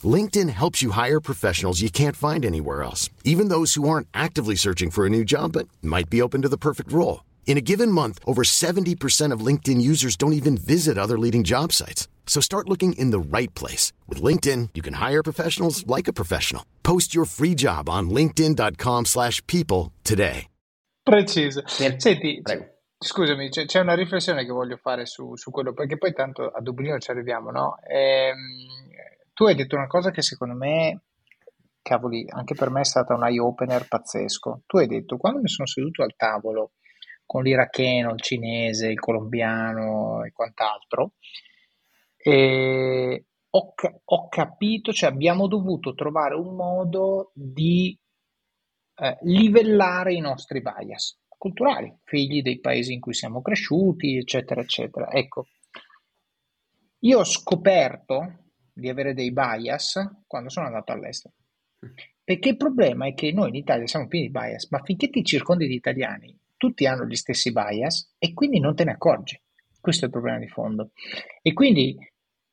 LinkedIn helps you hire professionals you can't find anywhere else, even those who aren't actively searching for a new job but might be open to the perfect role. In a given month, over 70% of LinkedIn users don't even visit other leading job sites. So start looking in the right place. With LinkedIn, you can hire professionals like a professional. Post your free job on linkedin.com slash people today. Preciso. Senti, Prego. scusami, c'è, c'è, una riflessione che voglio fare su, su, quello, perché poi tanto a Dublino ci arriviamo, no? Ehm, tu hai detto una cosa che secondo me, cavoli, anche per me è stata un eye-opener pazzesco. Tu hai detto, quando mi sono seduto al tavolo con l'iracheno, il cinese, il colombiano e quant'altro, e ho, ho, capito, cioè abbiamo dovuto trovare un modo di eh, livellare i nostri bias culturali, figli dei paesi in cui siamo cresciuti, eccetera, eccetera. Ecco, io ho scoperto di avere dei bias quando sono andato all'estero. Perché il problema è che noi in Italia siamo pieni di bias, ma finché ti circondi di italiani tutti hanno gli stessi bias e quindi non te ne accorgi. Questo è il problema di fondo. E quindi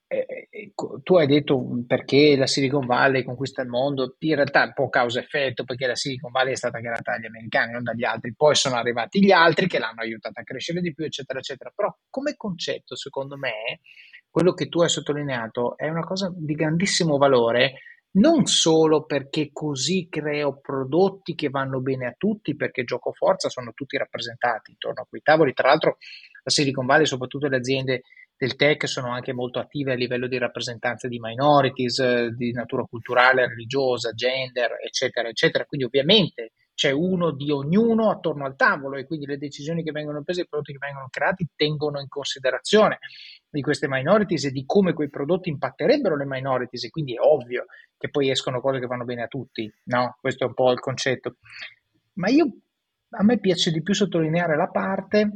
eh, eh tu hai detto perché la Silicon Valley conquista il mondo, in realtà è un po' causa-effetto perché la Silicon Valley è stata creata dagli americani, non dagli altri, poi sono arrivati gli altri che l'hanno aiutata a crescere di più, eccetera, eccetera. Però come concetto, secondo me, quello che tu hai sottolineato è una cosa di grandissimo valore non solo perché così creo prodotti che vanno bene a tutti, perché gioco forza sono tutti rappresentati intorno a quei tavoli. Tra l'altro, la Silicon Valley, soprattutto le aziende del tech, sono anche molto attive a livello di rappresentanza di minorities, di natura culturale, religiosa, gender, eccetera, eccetera. Quindi, ovviamente, c'è uno di ognuno attorno al tavolo e quindi le decisioni che vengono prese, i prodotti che vengono creati tengono in considerazione di queste minorities e di come quei prodotti impatterebbero le minorities e quindi è ovvio che poi escono cose che vanno bene a tutti, no? Questo è un po' il concetto. Ma io, a me piace di più sottolineare la parte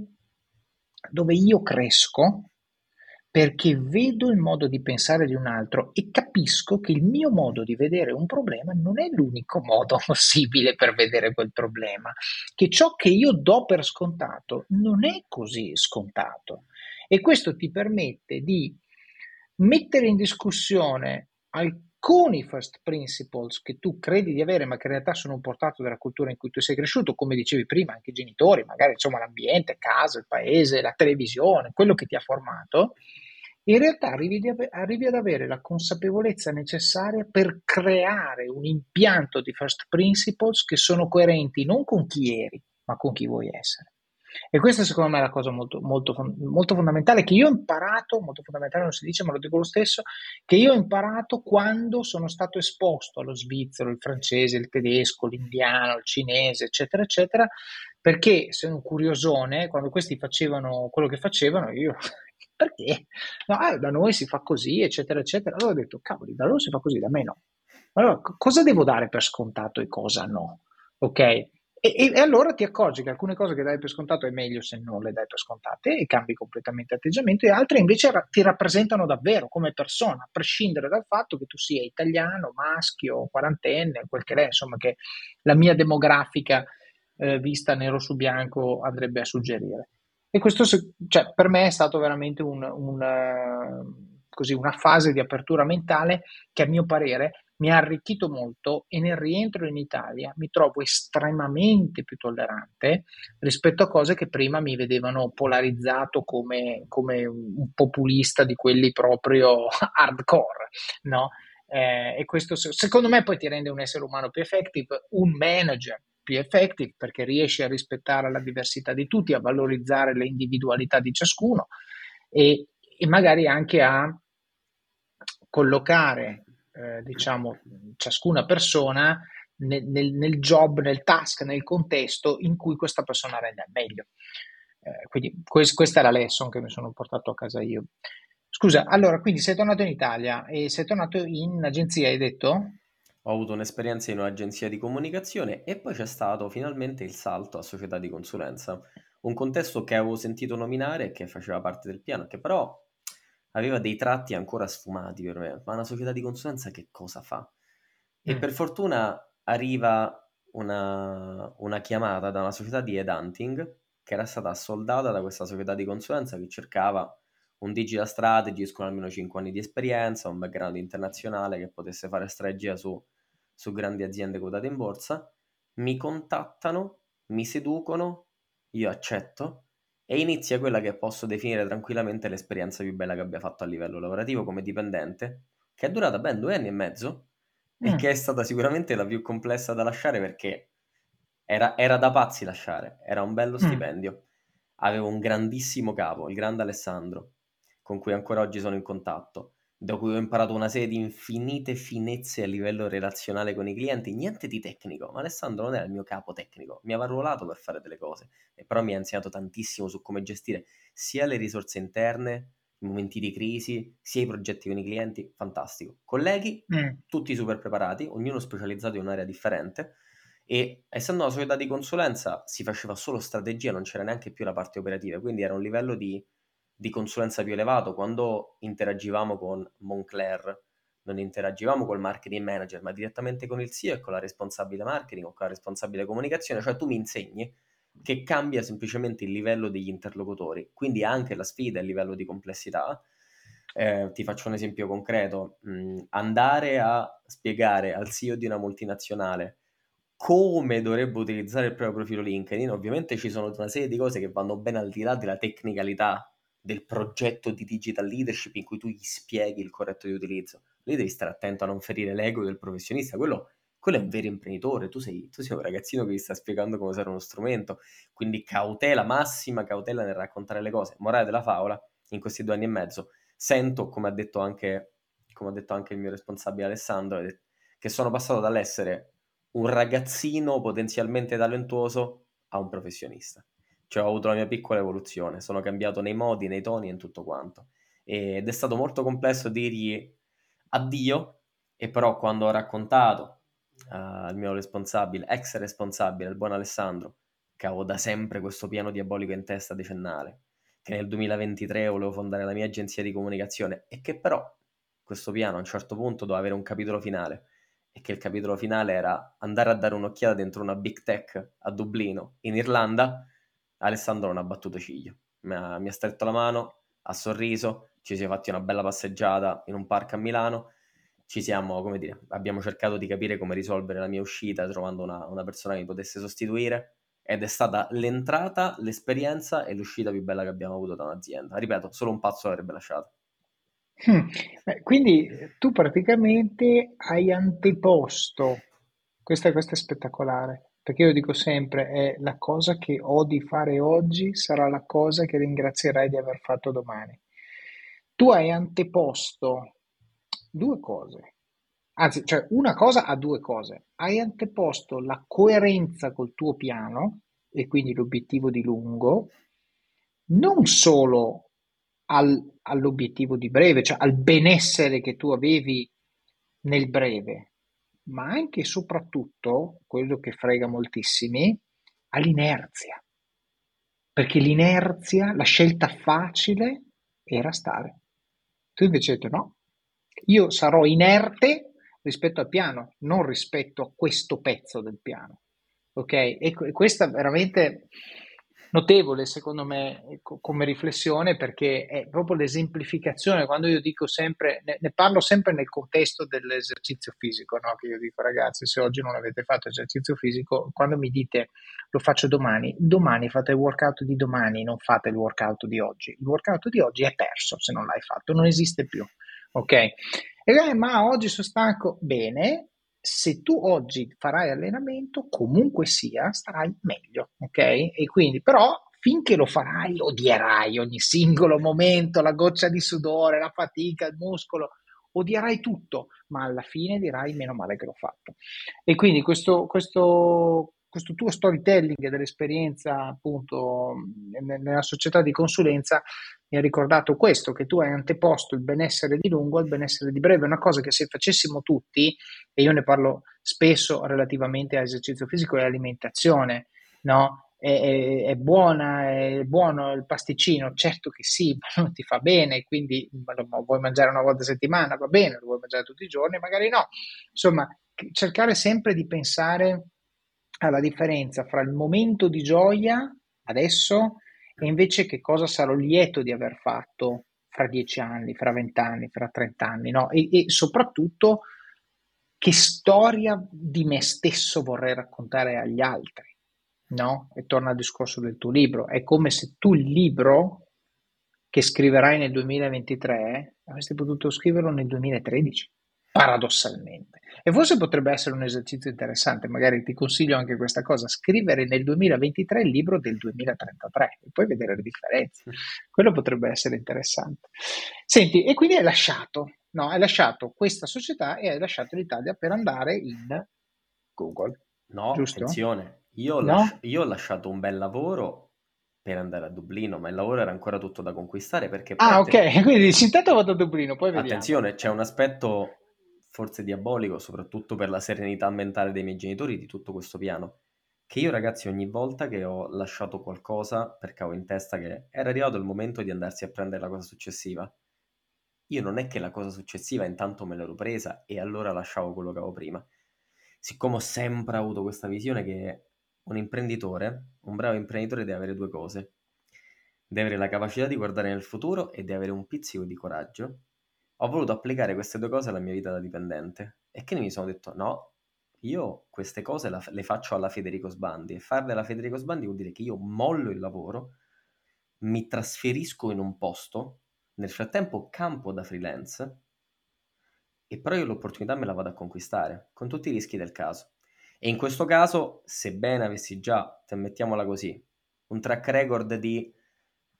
dove io cresco perché vedo il modo di pensare di un altro e capisco che il mio modo di vedere un problema non è l'unico *laughs* modo possibile per vedere quel problema, che ciò che io do per scontato non è così scontato. E questo ti permette di mettere in discussione alcuni first principles che tu credi di avere ma che in realtà sono un portato della cultura in cui tu sei cresciuto, come dicevi prima, anche i genitori, magari insomma l'ambiente, casa, il paese, la televisione, quello che ti ha formato, in realtà arrivi, ad avere la consapevolezza necessaria per creare un impianto di first principles che sono coerenti non con chi eri, ma con chi vuoi essere. E questa secondo me è la cosa molto, molto, molto fondamentale che io ho imparato, molto fondamentale non si dice, ma lo dico lo stesso, che io ho imparato quando sono stato esposto allo svizzero, il francese, il tedesco, l'indiano, il cinese, eccetera, eccetera, perché se un curiosone, quando questi facevano quello che facevano, io perché? No, eh, da noi si fa così, eccetera, eccetera. Allora ho detto, cavoli, da loro si fa così, da me no. Allora, cosa devo dare per scontato e cosa no? Ok? E, e, e, allora ti accorgi che alcune cose che dai per scontato è meglio se non le dai per scontate e cambi completamente atteggiamento, e altre invece ra- ti rappresentano davvero come persona, a prescindere dal fatto che tu sia italiano, maschio, quarantenne, quel che è, insomma, che la mia demografica eh, vista nero su bianco andrebbe a suggerire. E questo cioè, per me è stato veramente un, un, uh, così, una fase di apertura mentale che a mio parere mi ha arricchito molto e nel rientro in Italia mi trovo estremamente più tollerante rispetto a cose che prima mi vedevano polarizzato come, come un populista di quelli proprio *laughs* hardcore, no? Eh, e questo secondo me poi ti rende un essere umano più effective, un manager più effective perché riesci a rispettare la diversità di tutti, a valorizzare le individualità di ciascuno e, e magari anche a collocare eh, diciamo ciascuna persona nel, nel, nel, job, nel task, nel contesto in cui questa persona rende al meglio. Eh, quindi quest, questa è la lesson che mi sono portato a casa io. Scusa, allora, quindi sei tornato in Italia e sei tornato in agenzia, hai detto? Ho avuto un'esperienza in un'agenzia di comunicazione e poi c'è stato finalmente il salto a società di consulenza. un contesto che avevo sentito nominare, che faceva parte del piano, che però aveva dei tratti ancora sfumati per me. Ma una società di consulenza che cosa fa? E mm. per fortuna arriva una, una, chiamata da una società di headhunting che era stata assoldata da questa società di consulenza che cercava un digital strategist con almeno 5 anni di esperienza, un background internazionale che potesse fare strategia su, su grandi aziende quotate in borsa. Mi contattano, mi seducono, io accetto e inizia quella che posso definire tranquillamente l'esperienza più bella che abbia fatto a livello lavorativo come dipendente, che è durata ben due anni e mezzo mm. e che è stata sicuramente la più complessa da lasciare perché era, era da pazzi lasciare, era un bello mm. stipendio. Avevo un grandissimo capo, il grande Alessandro, con cui ancora oggi sono in contatto da cui ho imparato una serie di infinite finezze a livello relazionale con i clienti, niente di tecnico, ma Alessandro non era il mio capo tecnico, mi aveva ruolato per fare delle cose, e però mi ha insegnato tantissimo su come gestire sia le risorse interne, i momenti di crisi, sia i progetti con i clienti, fantastico. Colleghi, mm. tutti super preparati, ognuno specializzato in un'area differente, e essendo una società di consulenza si faceva solo strategia, non c'era neanche più la parte operativa, quindi era un livello di di consulenza più elevato. Quando interagivamo con Moncler, non interagivamo col marketing manager, ma direttamente con il CEO e con la responsabile marketing o con la responsabile comunicazione, cioè tu mi insegni che cambia semplicemente il livello degli interlocutori, quindi anche la sfida il livello di complessità. Eh, ti faccio un esempio concreto, mm, andare a spiegare al CEO di una multinazionale come dovrebbe utilizzare il proprio profilo LinkedIn, ovviamente ci sono una serie di cose che vanno ben al di là della tecnicalità del progetto di digital leadership in cui tu gli spieghi il corretto di utilizzo. Lì devi stare attento a non ferire l'ego del professionista, quello, quello è un vero imprenditore, tu sei, tu sei, un ragazzino che gli sta spiegando come usare uno strumento, quindi cautela, massima cautela nel raccontare le cose. Morale della favola, in questi due anni e mezzo, sento, come ha detto anche, come ha detto anche il mio responsabile Alessandro, che sono passato dall'essere un ragazzino potenzialmente talentuoso a un professionista cioè ho avuto la mia piccola evoluzione, sono cambiato nei modi, nei toni e in tutto quanto. Ed è stato molto complesso dirgli addio, e però quando ho raccontato uh, al mio responsabile, ex responsabile, il buon Alessandro, che avevo da sempre questo piano diabolico in testa decennale, che nel 2023 volevo fondare la mia agenzia di comunicazione e che però questo piano a un certo punto doveva avere un capitolo finale e che il capitolo finale era andare a dare un'occhiata dentro una big tech a Dublino, in Irlanda, Alessandro non ha battuto ciglio, mi ha, mi ha stretto la mano, ha sorriso, ci siamo fatti una bella passeggiata in un parco a Milano, ci siamo, come dire, abbiamo cercato di capire come risolvere la mia uscita trovando una, una persona che mi potesse sostituire ed è stata l'entrata, l'esperienza e l'uscita più bella che abbiamo avuto da un'azienda. Ripeto, solo un pazzo l'avrebbe lasciato. Hmm. Quindi tu praticamente hai anteposto, questo, questo è spettacolare, perché io dico sempre, è la cosa che ho di fare oggi sarà la cosa che ringrazierai di aver fatto domani. Tu hai anteposto due cose, anzi, cioè una cosa a due cose. Hai anteposto la coerenza col tuo piano e quindi l'obiettivo di lungo, non solo al, all'obiettivo di breve, cioè al benessere che tu avevi nel breve, ma anche e soprattutto, quello che frega moltissimi, all'inerzia. Perché l'inerzia, la scelta facile era stare. Tu invece hai detto no, io sarò inerte rispetto al piano, non rispetto a questo pezzo del piano. Ok? E questa veramente notevole secondo me come riflessione perché è proprio l'esemplificazione. Quando io dico sempre ne, ne parlo sempre nel contesto dell'esercizio fisico no? che io dico ragazzi se oggi non avete fatto esercizio fisico quando mi dite lo faccio domani domani fate il workout di domani non fate il workout di oggi. Il workout di oggi è perso se non l'hai fatto non esiste più. Ok? E, eh, ma oggi sono stanco. Bene se tu oggi farai allenamento, comunque sia, starai meglio, ok? E quindi, però, finché lo farai, odierai ogni singolo momento, la goccia di sudore, la fatica, il muscolo, odierai tutto, ma alla fine dirai meno male che l'ho fatto. E quindi questo, questo, questo tuo storytelling dell'esperienza appunto nella società di consulenza mi ha ricordato questo, che tu hai anteposto il benessere di lungo al benessere di breve, una cosa che se facessimo tutti, e io ne parlo spesso relativamente a esercizio fisico e alimentazione, no? è, è, buona, è buono il pasticcino, certo che sì, *laughs* ma non ti fa bene, quindi lo vuoi mangiare una volta a settimana, va bene, lo vuoi mangiare tutti i giorni, magari no. Insomma, cercare sempre di pensare alla differenza fra il momento di gioia adesso e invece che cosa sarò lieto di aver fatto fra dieci anni, fra vent'anni, fra trent'anni, no? E, e soprattutto che storia di me stesso vorrei raccontare agli altri no? E torna al discorso del tuo libro. È come se tu il libro che scriverai nel 2023 avresti potuto scriverlo nel 2013, paradossalmente. E forse potrebbe essere un esercizio interessante, magari ti consiglio anche questa cosa, scrivere nel 2023 il libro del 2033 e poi vedere le differenze. Quello potrebbe essere interessante. Senti, e quindi hai lasciato, no? Hai lasciato questa società e hai lasciato l'Italia per andare in Google. No, giusto? attenzione, io ho, No? lasci- io ho lasciato un bel lavoro per andare a Dublino, ma il lavoro era ancora tutto da conquistare perché Ah, ok, *laughs* quindi dici, intanto vado a Dublino, poi vediamo. attenzione, c'è un aspetto forse diabolico, soprattutto per la serenità mentale dei miei genitori di tutto questo piano, che io ragazzi ogni volta che ho lasciato qualcosa perché avevo in testa che era arrivato il momento di andarsi a prendere la cosa successiva, io non è che la cosa successiva intanto me l'ero presa e allora lasciavo quello che avevo prima. Siccome ho sempre avuto questa visione che un imprenditore, un bravo imprenditore deve avere due cose. Deve avere la capacità di guardare nel futuro e deve avere un pizzico di coraggio. Ho voluto applicare queste due cose alla mia vita da dipendente e che mi sono detto no, io queste cose la- le faccio alla Federico Sbandi e farle alla Federico Sbandi vuol dire che io mollo il lavoro, mi trasferisco in un posto, nel frattempo campo da freelance e però io l'opportunità me la vado a conquistare con tutti i rischi del caso. E in questo caso, sebbene avessi già, mettiamola così, un track record di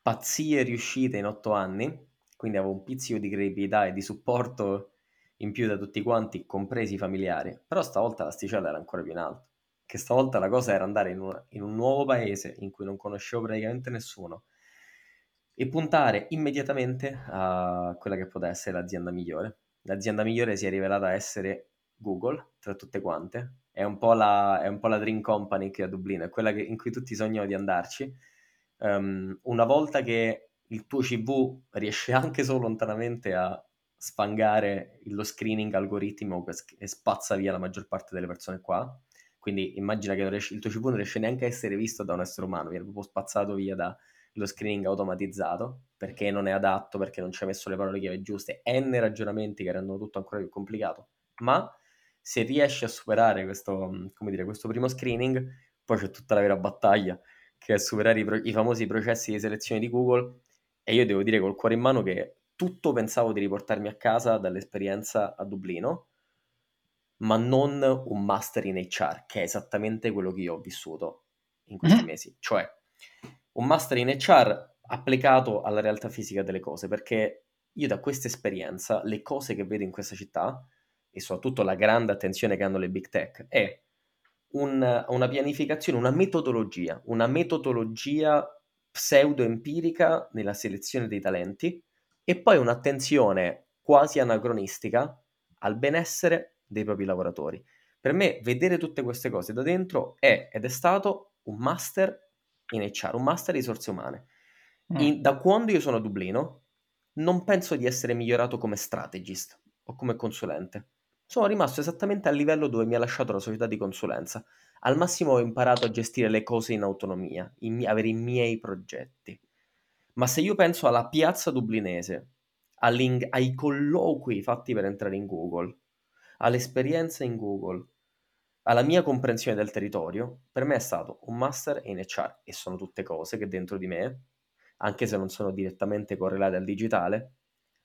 pazzie riuscite in otto anni, quindi avevo un pizzico di credibilità e di supporto in più da tutti quanti, compresi i familiari, però stavolta l'asticella era ancora più in alto, che stavolta la cosa era andare in, una- in un nuovo paese in cui non conoscevo praticamente nessuno e puntare immediatamente a quella che poteva essere l'azienda migliore. L'azienda migliore si è rivelata essere Google, tra tutte quante, è un po' la, è un po' la Dream Company qui a Dublino, è quella che- in cui tutti sognano di andarci. Ehm, una volta che il tuo CV riesce anche solo lontanamente a sfangare lo screening algoritmo e spazza via la maggior parte delle persone qua, quindi immagina che non riesci- il tuo CV non riesce neanche a essere visto da un essere umano, viene proprio spazzato via dallo screening automatizzato perché non è adatto, perché non ci hai messo le parole chiave giuste, n ragionamenti che rendono tutto ancora più complicato. Ma se riesci a superare questo, dire, questo primo screening, poi c'è tutta la vera battaglia, che è superare i, pro- i famosi processi di selezione di Google. E io devo dire col cuore in mano che tutto pensavo di riportarmi a casa dall'esperienza a Dublino, ma non un master in HR, che è esattamente quello che io ho vissuto in questi Mhm. mesi. Cioè, un master in HR applicato alla realtà fisica delle cose, perché io da questa esperienza, le cose che vedo in questa città, e soprattutto la grande attenzione che hanno le big tech, è un- una pianificazione, una metodologia, una metodologia pseudo-empirica nella selezione dei talenti e poi un'attenzione quasi anacronistica al benessere dei propri lavoratori. Per me, vedere tutte queste cose da dentro è ed è stato un master in HR, un master di risorse umane. Mm. In- da quando io sono a Dublino, non penso di essere migliorato come strategist o come consulente. Sono rimasto esattamente al livello dove mi ha lasciato la società di consulenza. Al massimo ho imparato a gestire le cose in autonomia, i mi- avere i miei progetti. Ma se io penso alla piazza dublinese, ai colloqui fatti per entrare in Google, all'esperienza in Google, alla mia comprensione del territorio, per me è stato un master in HR e sono tutte cose che dentro di me, anche se non sono direttamente correlate al digitale,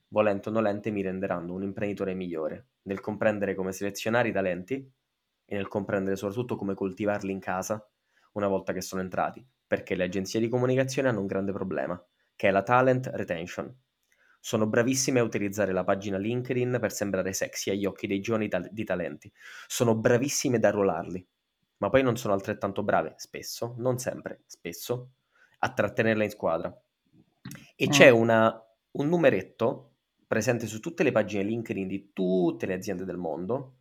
volente o nolente mi renderanno un imprenditore migliore nel comprendere come selezionare i talenti e nel comprendere soprattutto come coltivarli in casa una volta che sono entrati, perché le agenzie di comunicazione hanno un grande problema, che è la talent retention. Sono bravissime a utilizzare la pagina LinkedIn per sembrare sexy agli occhi dei giovani tal- di talenti. Sono bravissime da arruolarli, ma poi non sono altrettanto brave, spesso, non sempre, spesso, a trattenerla in squadra. E Mm. c'è una- un numeretto presente su tutte le pagine LinkedIn di tutte le aziende del mondo,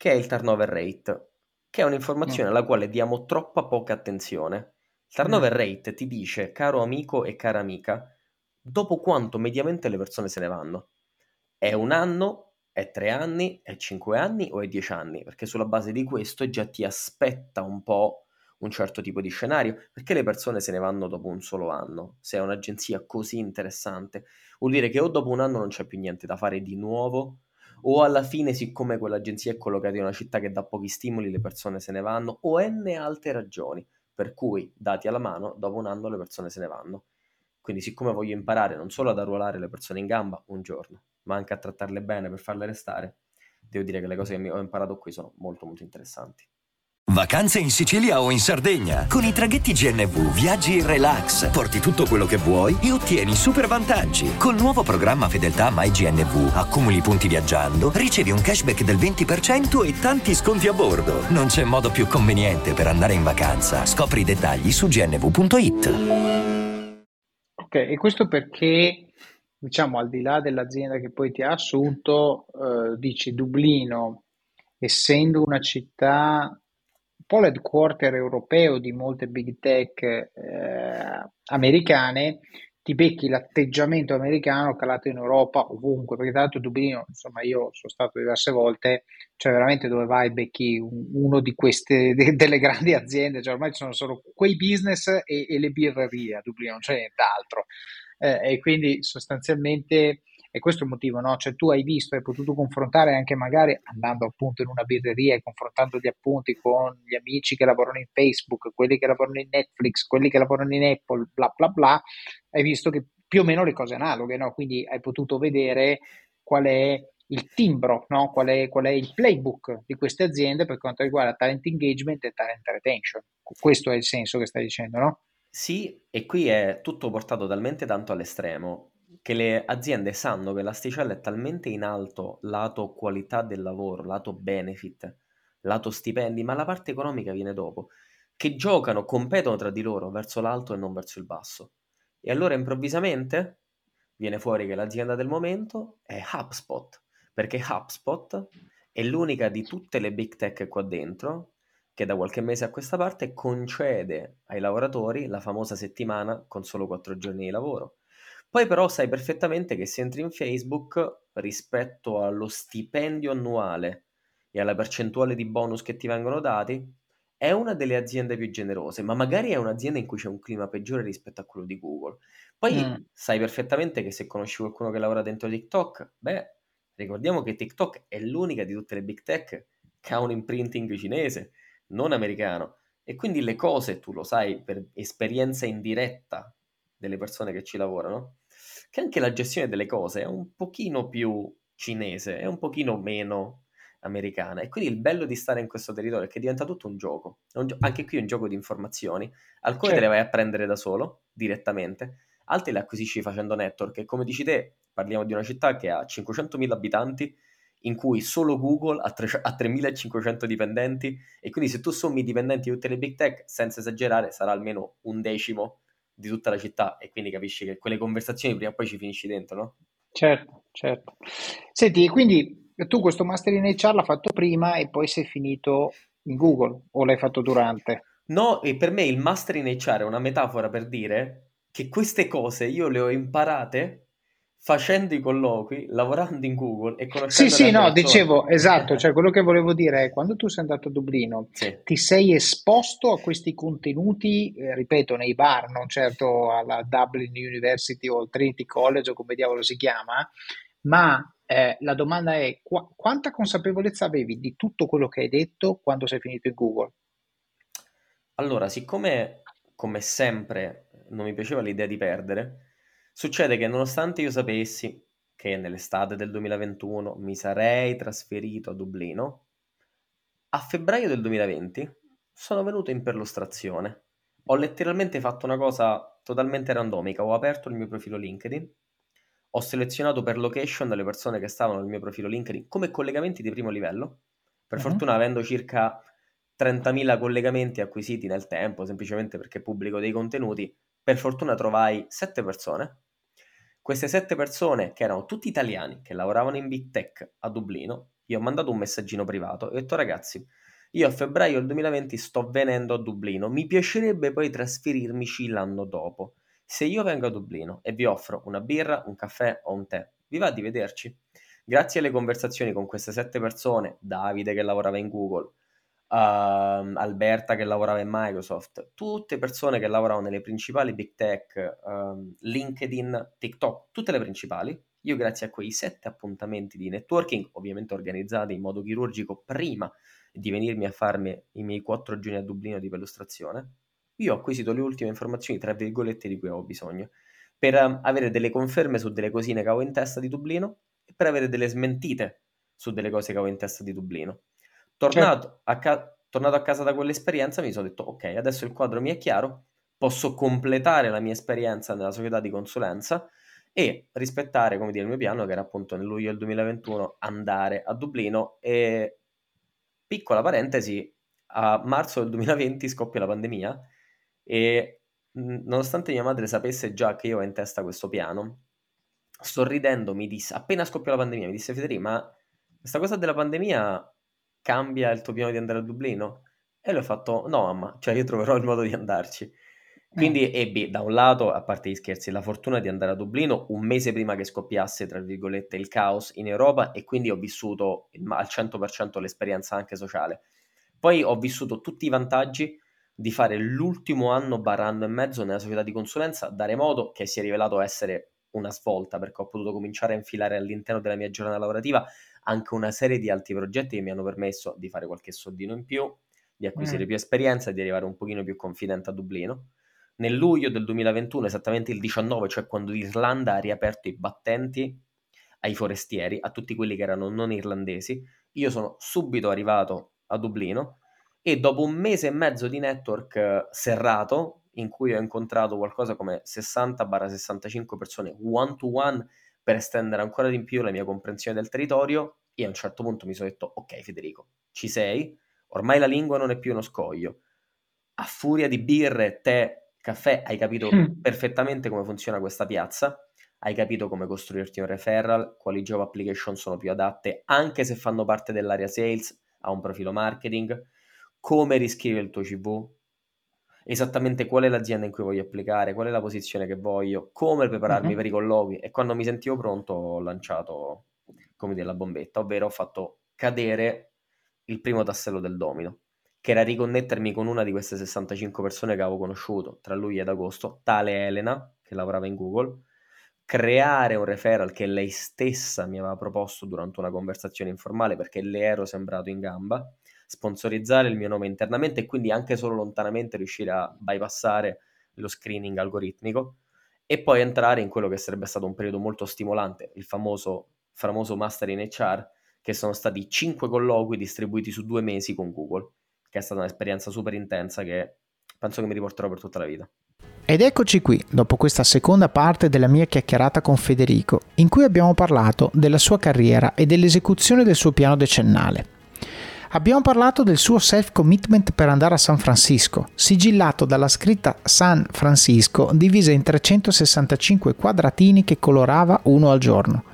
che è il turnover rate, che è un'informazione alla quale diamo troppa poca attenzione Il turnover rate ti dice, caro amico e cara amica, dopo quanto mediamente le persone se ne vanno. È un anno, è tre anni, è cinque anni o è dieci anni? Perché sulla base di questo già ti aspetta un po' un certo tipo di scenario. Perché le persone se ne vanno dopo un solo anno? Se è un'agenzia così interessante, vuol dire che o dopo un anno non c'è più niente da fare di nuovo, o alla fine, siccome quell'agenzia è collocata in una città che dà pochi stimoli, le persone se ne vanno, o n altre ragioni, per cui, dati alla mano, dopo un anno le persone se ne vanno. Quindi, siccome voglio imparare non solo ad arruolare le persone in gamba un giorno, ma anche a trattarle bene per farle restare, devo dire che le cose che ho imparato qui sono molto molto interessanti. Vacanze in Sicilia o in Sardegna. Con i traghetti GNV viaggi in relax, porti tutto quello che vuoi e ottieni super vantaggi. Col nuovo programma Fedeltà MyGNV accumuli punti viaggiando, ricevi un cashback del 20% e tanti sconti a bordo. Non c'è modo più conveniente per andare in vacanza. Scopri i dettagli su gnv.it. Ok, e questo perché, diciamo, al di là dell'azienda che poi ti ha assunto, eh, dici Dublino, essendo una città po' l'headquarter europeo di molte big tech eh, americane, ti becchi l'atteggiamento americano calato in Europa ovunque, perché tra l'altro Dublino, insomma io sono stato diverse volte, cioè veramente dove vai becchi uno di queste *laughs* de, delle grandi aziende, cioè ormai ci sono solo quei business e, e le birrerie a Dublino, non c'è nient'altro. Eh, e quindi sostanzialmente e questo è il motivo, no? Cioè tu hai visto, hai potuto confrontare anche magari andando appunto in una birreria e confrontando gli appunti con gli amici che lavorano in Facebook, quelli che lavorano in Netflix, quelli che lavorano in Apple, bla bla bla, hai visto che più o meno le cose analoghe, no? Quindi hai potuto vedere qual è il timbro, no? qual, è, qual, è, il playbook di queste aziende per quanto riguarda talent engagement e talent retention. Questo è il senso che stai dicendo, no? Sì, e qui è tutto portato talmente tanto all'estremo che le aziende sanno che l'asticella è talmente in alto lato qualità del lavoro, lato benefit, lato stipendi, ma la parte economica viene dopo, che giocano, competono tra di loro verso l'alto e non verso il basso. E allora improvvisamente viene fuori che l'azienda del momento è HubSpot, perché HubSpot è l'unica di tutte le big tech qua dentro che da qualche mese a questa parte concede ai lavoratori la famosa settimana con solo quattro giorni di lavoro. Poi però sai perfettamente che se entri in Facebook rispetto allo stipendio annuale e alla percentuale di bonus che ti vengono dati, è una delle aziende più generose, ma magari è un'azienda in cui c'è un clima peggiore rispetto a quello di Google. Poi mm. sai perfettamente che se conosci qualcuno che lavora dentro TikTok, beh, ricordiamo che TikTok è l'unica di tutte le big tech che ha un imprinting cinese, non americano. E quindi le cose, tu lo sai per esperienza indiretta delle persone che ci lavorano, che anche la gestione delle cose è un pochino più cinese, è un pochino meno americana. E quindi il bello di stare in questo territorio è che diventa tutto un gioco. Un gio- anche qui è un gioco di informazioni. Alcune certo. te le vai a prendere da solo, direttamente, altre le acquisisci facendo network. E come dici te, parliamo di una città che ha 500.000 abitanti, in cui solo Google ha, tre- ha 3.500 dipendenti. E quindi se tu sommi i dipendenti di tutte le big tech, senza esagerare, sarà almeno un decimo di tutta la città e quindi capisci che quelle conversazioni prima o poi ci finisci dentro, no? Certo, certo. Senti, quindi tu questo master in HR l'hai fatto prima e poi sei finito in Google o l'hai fatto durante? No, e per me il master in HR è una metafora per dire che queste cose io le ho imparate facendo i colloqui, lavorando in Google e conoscendo Sì, sì, no, dicevo, esatto, cioè quello che volevo dire è quando tu sei andato a Dublino, sì. ti sei esposto a questi contenuti, eh, ripeto, nei bar, non certo alla Dublin University o al Trinity College o come diavolo si chiama, ma eh, la domanda è qu- quanta consapevolezza avevi di tutto quello che hai detto quando sei finito in Google? Allora, siccome come sempre non mi piaceva l'idea di perdere, Succede che nonostante io sapessi che nell'estate del 2021 mi sarei trasferito a Dublino, a febbraio del 2020 sono venuto in perlustrazione. Ho letteralmente fatto una cosa totalmente randomica, ho aperto il mio profilo LinkedIn, ho selezionato per location le persone che stavano nel mio profilo LinkedIn come collegamenti di primo livello. Per uh-huh. fortuna avendo circa 30.000 collegamenti acquisiti nel tempo, semplicemente perché pubblico dei contenuti, per fortuna trovai 7 persone queste sette persone, che erano tutti italiani, che lavoravano in Big Tech a Dublino, io ho mandato un messaggino privato e ho detto ragazzi, Io a febbraio del 2020 sto venendo a Dublino, mi piacerebbe poi trasferirmici l'anno dopo. Se io vengo a Dublino e vi offro una birra, un caffè o un tè, vi va di vederci? Grazie alle conversazioni con queste sette persone, Davide che lavorava in Google, uh, Alberta che lavorava in Microsoft, tutte persone che lavorano nelle principali big tech, uh, LinkedIn, TikTok, tutte le principali, io grazie a quei sette appuntamenti di networking, ovviamente organizzati in modo chirurgico prima di venirmi a farmi i miei quattro giorni a Dublino di perlustrazione, io ho acquisito le ultime informazioni, tra virgolette, di cui avevo bisogno, per um, avere delle conferme su delle cosine che avevo in testa di Dublino e per avere delle smentite su delle cose che avevo in testa di Dublino. Tornato, certo. a, ca- tornato a casa da quell'esperienza mi sono detto, ok, adesso il quadro mi è chiaro, posso completare la mia esperienza nella società di consulenza e rispettare, come dire, il mio piano che era appunto nel luglio del 2021 andare a Dublino e Piccola parentesi, a marzo del 2020 scoppia la pandemia e nonostante mia madre sapesse già che io ho in testa questo piano, sorridendo mi disse, appena scoppiò la pandemia, mi disse Federico, ma questa cosa della pandemia cambia il tuo piano di andare a Dublino? E le ho fatto, no mamma, cioè io troverò il modo di andarci. Quindi ebbi da un lato, a parte gli scherzi, la fortuna di andare a Dublino un mese prima che scoppiasse, tra virgolette, il caos in Europa e quindi ho vissuto al 100% l'esperienza anche sociale. Poi ho vissuto tutti i vantaggi di fare l'ultimo anno barra anno e mezzo nella società di consulenza da remoto che si è rivelato essere una svolta perché ho potuto cominciare a infilare all'interno della mia giornata lavorativa anche una serie di altri progetti che mi hanno permesso di fare qualche soldino in più, di acquisire mm. più esperienza e di arrivare un pochino più confidente a Dublino nel luglio del 2021, esattamente il 19, cioè quando l'Irlanda ha riaperto i battenti ai forestieri, a tutti quelli che erano non irlandesi, io sono subito arrivato a Dublino e dopo un mese e mezzo di network eh, serrato, in cui ho incontrato qualcosa come 60-65 persone one to one per estendere ancora di più la mia comprensione del territorio, io a un certo punto mi sono detto, ok Federico, ci sei, ormai la lingua non è più uno scoglio, a furia di birre, tè Caffè, hai capito mm. perfettamente come funziona questa piazza, hai capito come costruirti un referral, quali job application sono più adatte, anche se fanno parte dell'area sales, a un profilo marketing, come riscrivere il tuo CV, esattamente qual è l'azienda in cui voglio applicare, qual è la posizione che voglio, come prepararmi mm-hmm. per i colloqui e quando mi sentivo pronto ho lanciato, come dire, la bombetta, ovvero ho fatto cadere il primo tassello del domino che era riconnettermi con una di queste 65 persone che avevo conosciuto tra luglio ed agosto, tale Elena, che lavorava in Google, creare un referral che lei stessa mi aveva proposto durante una conversazione informale perché le ero sembrato in gamba, sponsorizzare il mio nome internamente e quindi anche solo lontanamente riuscire a bypassare lo screening algoritmico e poi entrare in quello che sarebbe stato un periodo molto stimolante, il famoso, famoso Master in HR, che sono stati 5 colloqui distribuiti su due mesi con Google che è stata un'esperienza super intensa che penso che mi riporterò per tutta la vita. Ed eccoci qui, dopo questa seconda parte della mia chiacchierata con Federico, in cui abbiamo parlato della sua carriera e dell'esecuzione del suo piano decennale. Abbiamo parlato del suo self-commitment per andare a San Francisco, sigillato dalla scritta San Francisco divisa in 365 quadratini che colorava uno al giorno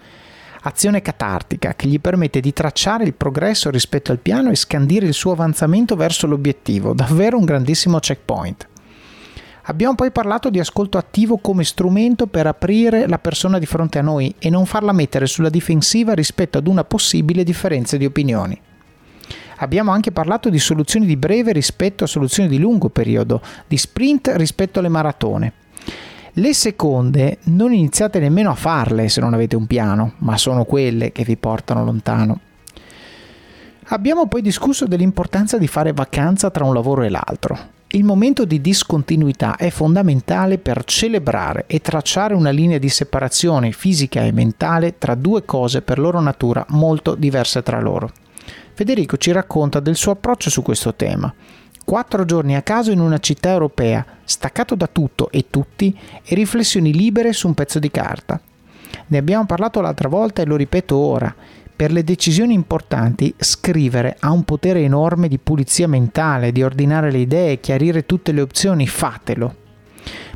azione catartica che gli permette di tracciare il progresso rispetto al piano e scandire il suo avanzamento verso l'obiettivo, davvero un grandissimo checkpoint. Abbiamo poi parlato di ascolto attivo come strumento per aprire la persona di fronte a noi e non farla mettere sulla difensiva rispetto ad una possibile differenza di opinioni. Abbiamo anche parlato di soluzioni di breve rispetto a soluzioni di lungo periodo, di sprint rispetto alle maratone, le seconde non iniziate nemmeno a farle se non avete un piano, ma sono quelle che vi portano lontano. Abbiamo poi discusso dell'importanza di fare vacanza tra un lavoro e l'altro. Il momento di discontinuità è fondamentale per celebrare e tracciare una linea di separazione fisica e mentale tra due cose per loro natura molto diverse tra loro. Federico ci racconta del suo approccio su questo tema quattro giorni a caso in una città europea, staccato da tutto e tutti, e riflessioni libere su un pezzo di carta. Ne abbiamo parlato l'altra volta e lo ripeto ora. Per le decisioni importanti scrivere ha un potere enorme di pulizia mentale, di ordinare le idee, chiarire tutte le opzioni, fatelo.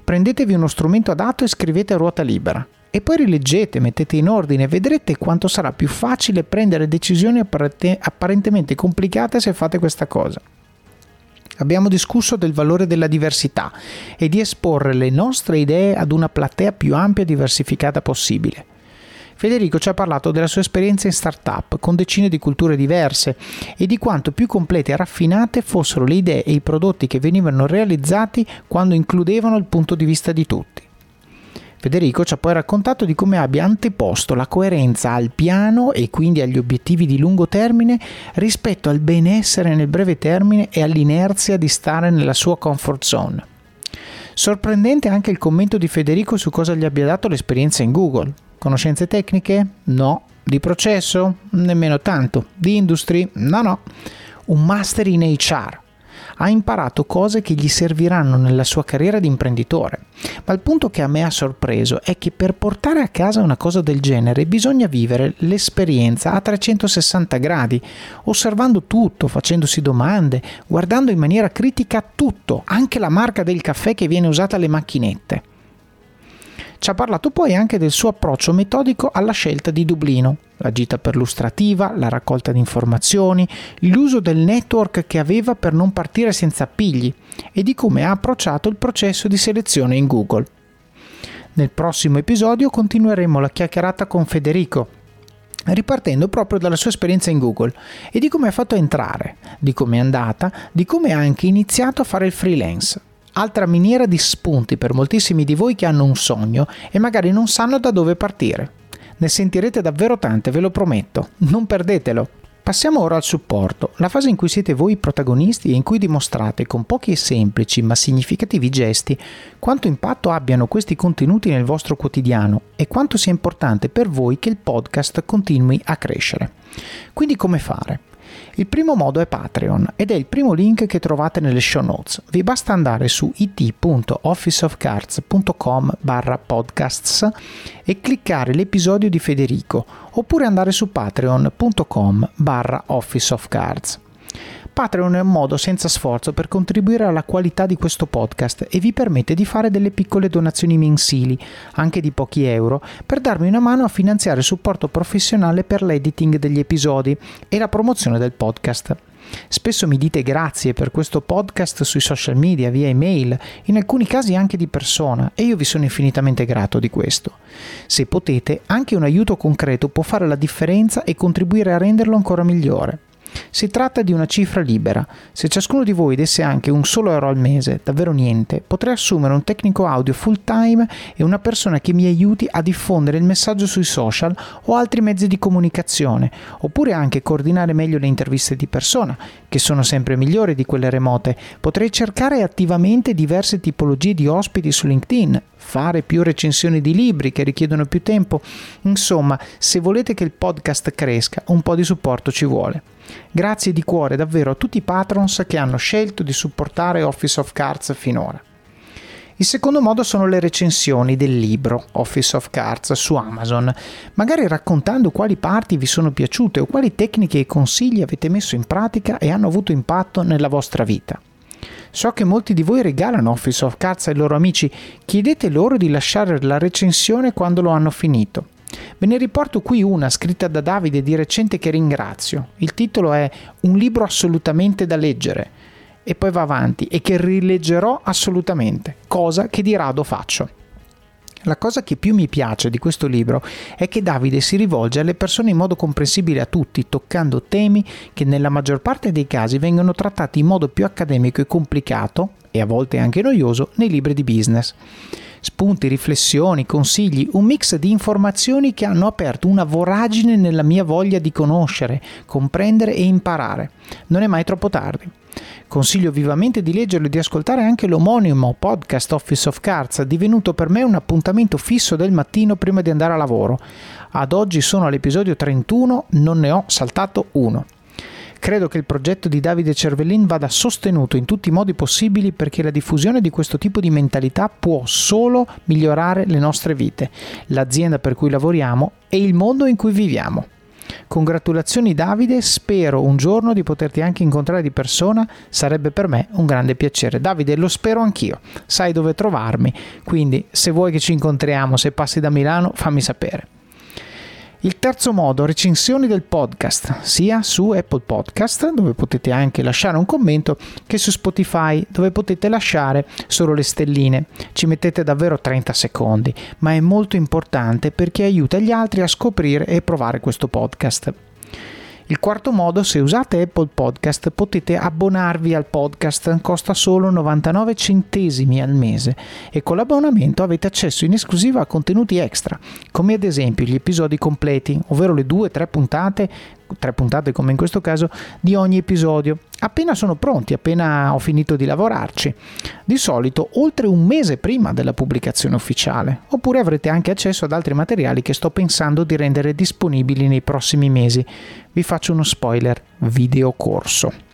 Prendetevi uno strumento adatto e scrivete a ruota libera. e poi rileggete, mettete in ordine e vedrete quanto sarà più facile prendere decisioni apparentemente complicate se fate questa cosa. Abbiamo discusso del valore della diversità e di esporre le nostre idee ad una platea più ampia e diversificata possibile. Federico ci ha parlato della sua esperienza in startup con decine di culture diverse e di quanto più complete e raffinate fossero le idee e i prodotti che venivano realizzati quando includevano il punto di vista di tutti. Federico ci ha poi raccontato di come abbia anteposto la coerenza al piano e quindi agli obiettivi di lungo termine rispetto al benessere nel breve termine e all'inerzia di stare nella sua comfort zone. Sorprendente anche il commento di Federico su cosa gli abbia dato l'esperienza in Google. Conoscenze tecniche? No. Di processo? Nemmeno tanto. Di industry? No, no. Un master in HR. Ha imparato cose che gli serviranno nella sua carriera di imprenditore. Ma il punto che a me ha sorpreso è che per portare a casa una cosa del genere bisogna vivere l'esperienza a 360 gradi, osservando tutto, facendosi domande, guardando in maniera critica tutto, anche la marca del caffè che viene usata alle macchinette. Ci ha parlato poi anche del suo approccio metodico alla scelta di Dublino, la gita perlustrativa, la raccolta di informazioni, l'uso del network che aveva per non partire senza appigli e di come ha approcciato il processo di selezione in Google. Nel prossimo episodio continueremo la chiacchierata con Federico, ripartendo proprio dalla sua esperienza in Google e di come ha fatto entrare, di come è andata, di come ha anche iniziato a fare il freelance altra miniera di spunti per moltissimi di voi che hanno un sogno e magari non sanno da dove partire. Ne sentirete davvero tante, ve lo prometto, non perdetelo. Passiamo ora al supporto, la fase in cui siete voi protagonisti e in cui dimostrate con pochi e semplici ma significativi gesti quanto impatto abbiano questi contenuti nel vostro quotidiano e quanto sia importante per voi che il podcast continui a crescere. Quindi come fare? Il primo modo è Patreon ed è il primo link che trovate nelle show notes. Vi basta andare su it.officeofcards.com barra podcasts e cliccare l'episodio di Federico oppure andare su patreon.com barra officeofcards. Patreon è un modo senza sforzo per contribuire alla qualità di questo podcast e vi permette di fare delle piccole donazioni mensili, anche di pochi euro, per darmi una mano a finanziare il supporto professionale per l'editing degli episodi e la promozione del podcast. Spesso mi dite grazie per questo podcast sui social media, via email, in alcuni casi anche di persona, e io vi sono infinitamente grato di questo. Se potete, anche un aiuto concreto può fare la differenza e contribuire a renderlo ancora migliore. Si tratta di una cifra libera. Se ciascuno di voi desse anche un solo euro al mese, davvero niente, potrei assumere un tecnico audio full time e una persona che mi aiuti a diffondere il messaggio sui social o altri mezzi di comunicazione, oppure anche coordinare meglio le interviste di persona, che sono sempre migliori di quelle remote. Potrei cercare attivamente diverse tipologie di ospiti su LinkedIn, fare più recensioni di libri che richiedono più tempo. Insomma, se volete che il podcast cresca, un po' di supporto ci vuole. Grazie di cuore davvero a tutti i patrons che hanno scelto di supportare Office of Cards finora. Il secondo modo sono le recensioni del libro Office of Cards su Amazon, magari raccontando quali parti vi sono piaciute o quali tecniche e consigli avete messo in pratica e hanno avuto impatto nella vostra vita. So che molti di voi regalano Office of Cards ai loro amici, chiedete loro di lasciare la recensione quando lo hanno finito. Ve ne riporto qui una scritta da Davide di recente che ringrazio. Il titolo è Un libro assolutamente da leggere e poi va avanti e che rileggerò assolutamente, cosa che di rado faccio. La cosa che più mi piace di questo libro è che Davide si rivolge alle persone in modo comprensibile a tutti, toccando temi che nella maggior parte dei casi vengono trattati in modo più accademico e complicato, e a volte anche noioso, nei libri di business spunti, riflessioni, consigli, un mix di informazioni che hanno aperto una voragine nella mia voglia di conoscere, comprendere e imparare. Non è mai troppo tardi. Consiglio vivamente di leggerlo e di ascoltare anche l'omonimo podcast Office of Cards, divenuto per me un appuntamento fisso del mattino prima di andare a lavoro. Ad oggi sono all'episodio 31, non ne ho saltato uno. Credo che il progetto di Davide Cervellin vada sostenuto in tutti i modi possibili perché la diffusione di questo tipo di mentalità può solo migliorare le nostre vite, l'azienda per cui lavoriamo e il mondo in cui viviamo. Congratulazioni Davide, spero un giorno di poterti anche incontrare di persona, sarebbe per me un grande piacere. Davide, lo spero anch'io, sai dove trovarmi, quindi se vuoi che ci incontriamo, se passi da Milano, fammi sapere. Il terzo modo, recensioni del podcast, sia su Apple Podcast, dove potete anche lasciare un commento, che su Spotify, dove potete lasciare solo le stelline. Ci mettete davvero 30 secondi, ma è molto importante perché aiuta gli altri a scoprire e provare questo podcast. Il quarto modo, se usate Apple Podcast, potete abbonarvi al podcast, costa solo 99 centesimi al mese e con l'abbonamento avete accesso in esclusiva a contenuti extra, come ad esempio gli episodi completi, ovvero le due o tre puntate tre puntate come in questo caso, di ogni episodio. Appena sono pronti, appena ho finito di lavorarci. Di solito oltre un mese prima della pubblicazione ufficiale. Oppure avrete anche accesso ad altri materiali che sto pensando di rendere disponibili nei prossimi mesi. Vi faccio uno spoiler video corso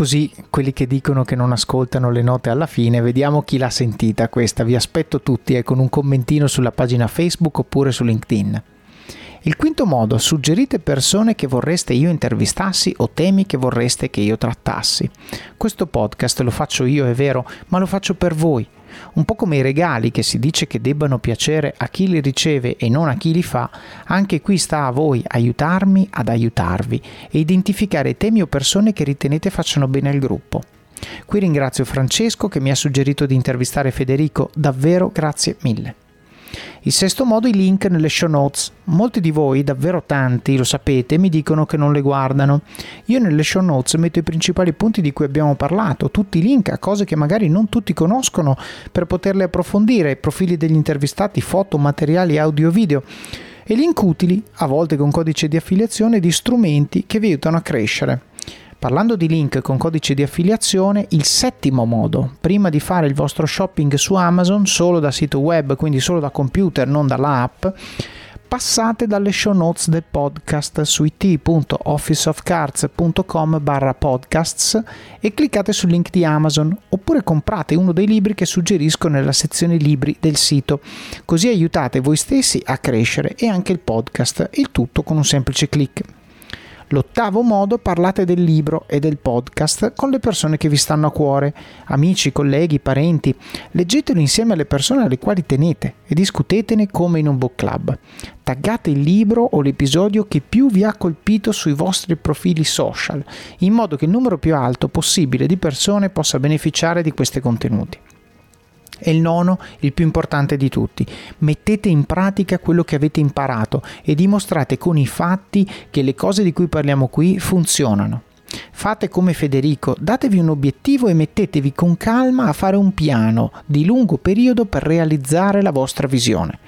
così quelli che dicono che non ascoltano le note alla fine, vediamo chi l'ha sentita questa. Vi aspetto tutti eh, con un commentino sulla pagina Facebook oppure su LinkedIn. Il quinto modo, suggerite persone che vorreste io intervistassi o temi che vorreste che io trattassi. Questo podcast lo faccio io, è vero, ma lo faccio per voi. Un po' come i regali che si dice che debbano piacere a chi li riceve e non a chi li fa, anche qui sta a voi aiutarmi ad aiutarvi e identificare temi o persone che ritenete facciano bene al gruppo. Qui ringrazio Francesco che mi ha suggerito di intervistare Federico, davvero grazie mille. Il sesto modo i link nelle show notes. Molti di voi, davvero tanti, lo sapete, mi dicono che non le guardano. Io nelle show notes metto i principali punti di cui abbiamo parlato, tutti i link a cose che magari non tutti conoscono per poterle approfondire, profili degli intervistati, foto, materiali audio video e link utili, a volte con codice di affiliazione, di strumenti che vi aiutano a crescere. Parlando di link con codice di affiliazione, il settimo modo, prima di fare il vostro shopping su Amazon solo da sito web, quindi solo da computer, non dall'app, passate dalle show notes del podcast su it.officeofcards.com barra podcasts e cliccate sul link di Amazon oppure comprate uno dei libri che suggerisco nella sezione libri del sito. Così aiutate voi stessi a crescere e anche il podcast il tutto con un semplice clic L'ottavo modo, parlate del libro e del podcast con le persone che vi stanno a cuore, amici, colleghi, parenti. Leggetelo insieme alle persone alle quali tenete e discutetene come in un book club. Taggate il libro o l'episodio che più vi ha colpito sui vostri profili social, in modo che il numero più alto possibile di persone possa beneficiare di questi contenuti. E il nono, il più importante di tutti, mettete in pratica quello che avete imparato e dimostrate con i fatti che le cose di cui parliamo qui funzionano. Fate come Federico, datevi un obiettivo e mettetevi con calma a fare un piano di lungo periodo per realizzare la vostra visione.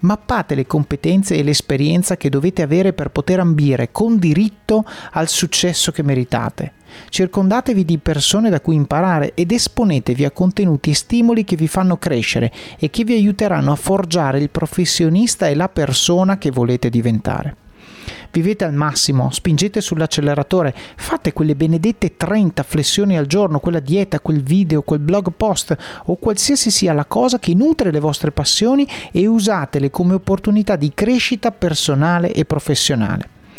Mappate le competenze e l'esperienza che dovete avere per poter ambire con diritto al successo che meritate. Circondatevi di persone da cui imparare ed esponetevi a contenuti e stimoli che vi fanno crescere e che vi aiuteranno a forgiare il professionista e la persona che volete diventare. Vivete al massimo, spingete sull'acceleratore, fate quelle benedette 30 flessioni al giorno, quella dieta, quel video, quel blog post o qualsiasi sia la cosa che nutre le vostre passioni e usatele come opportunità di crescita personale e professionale.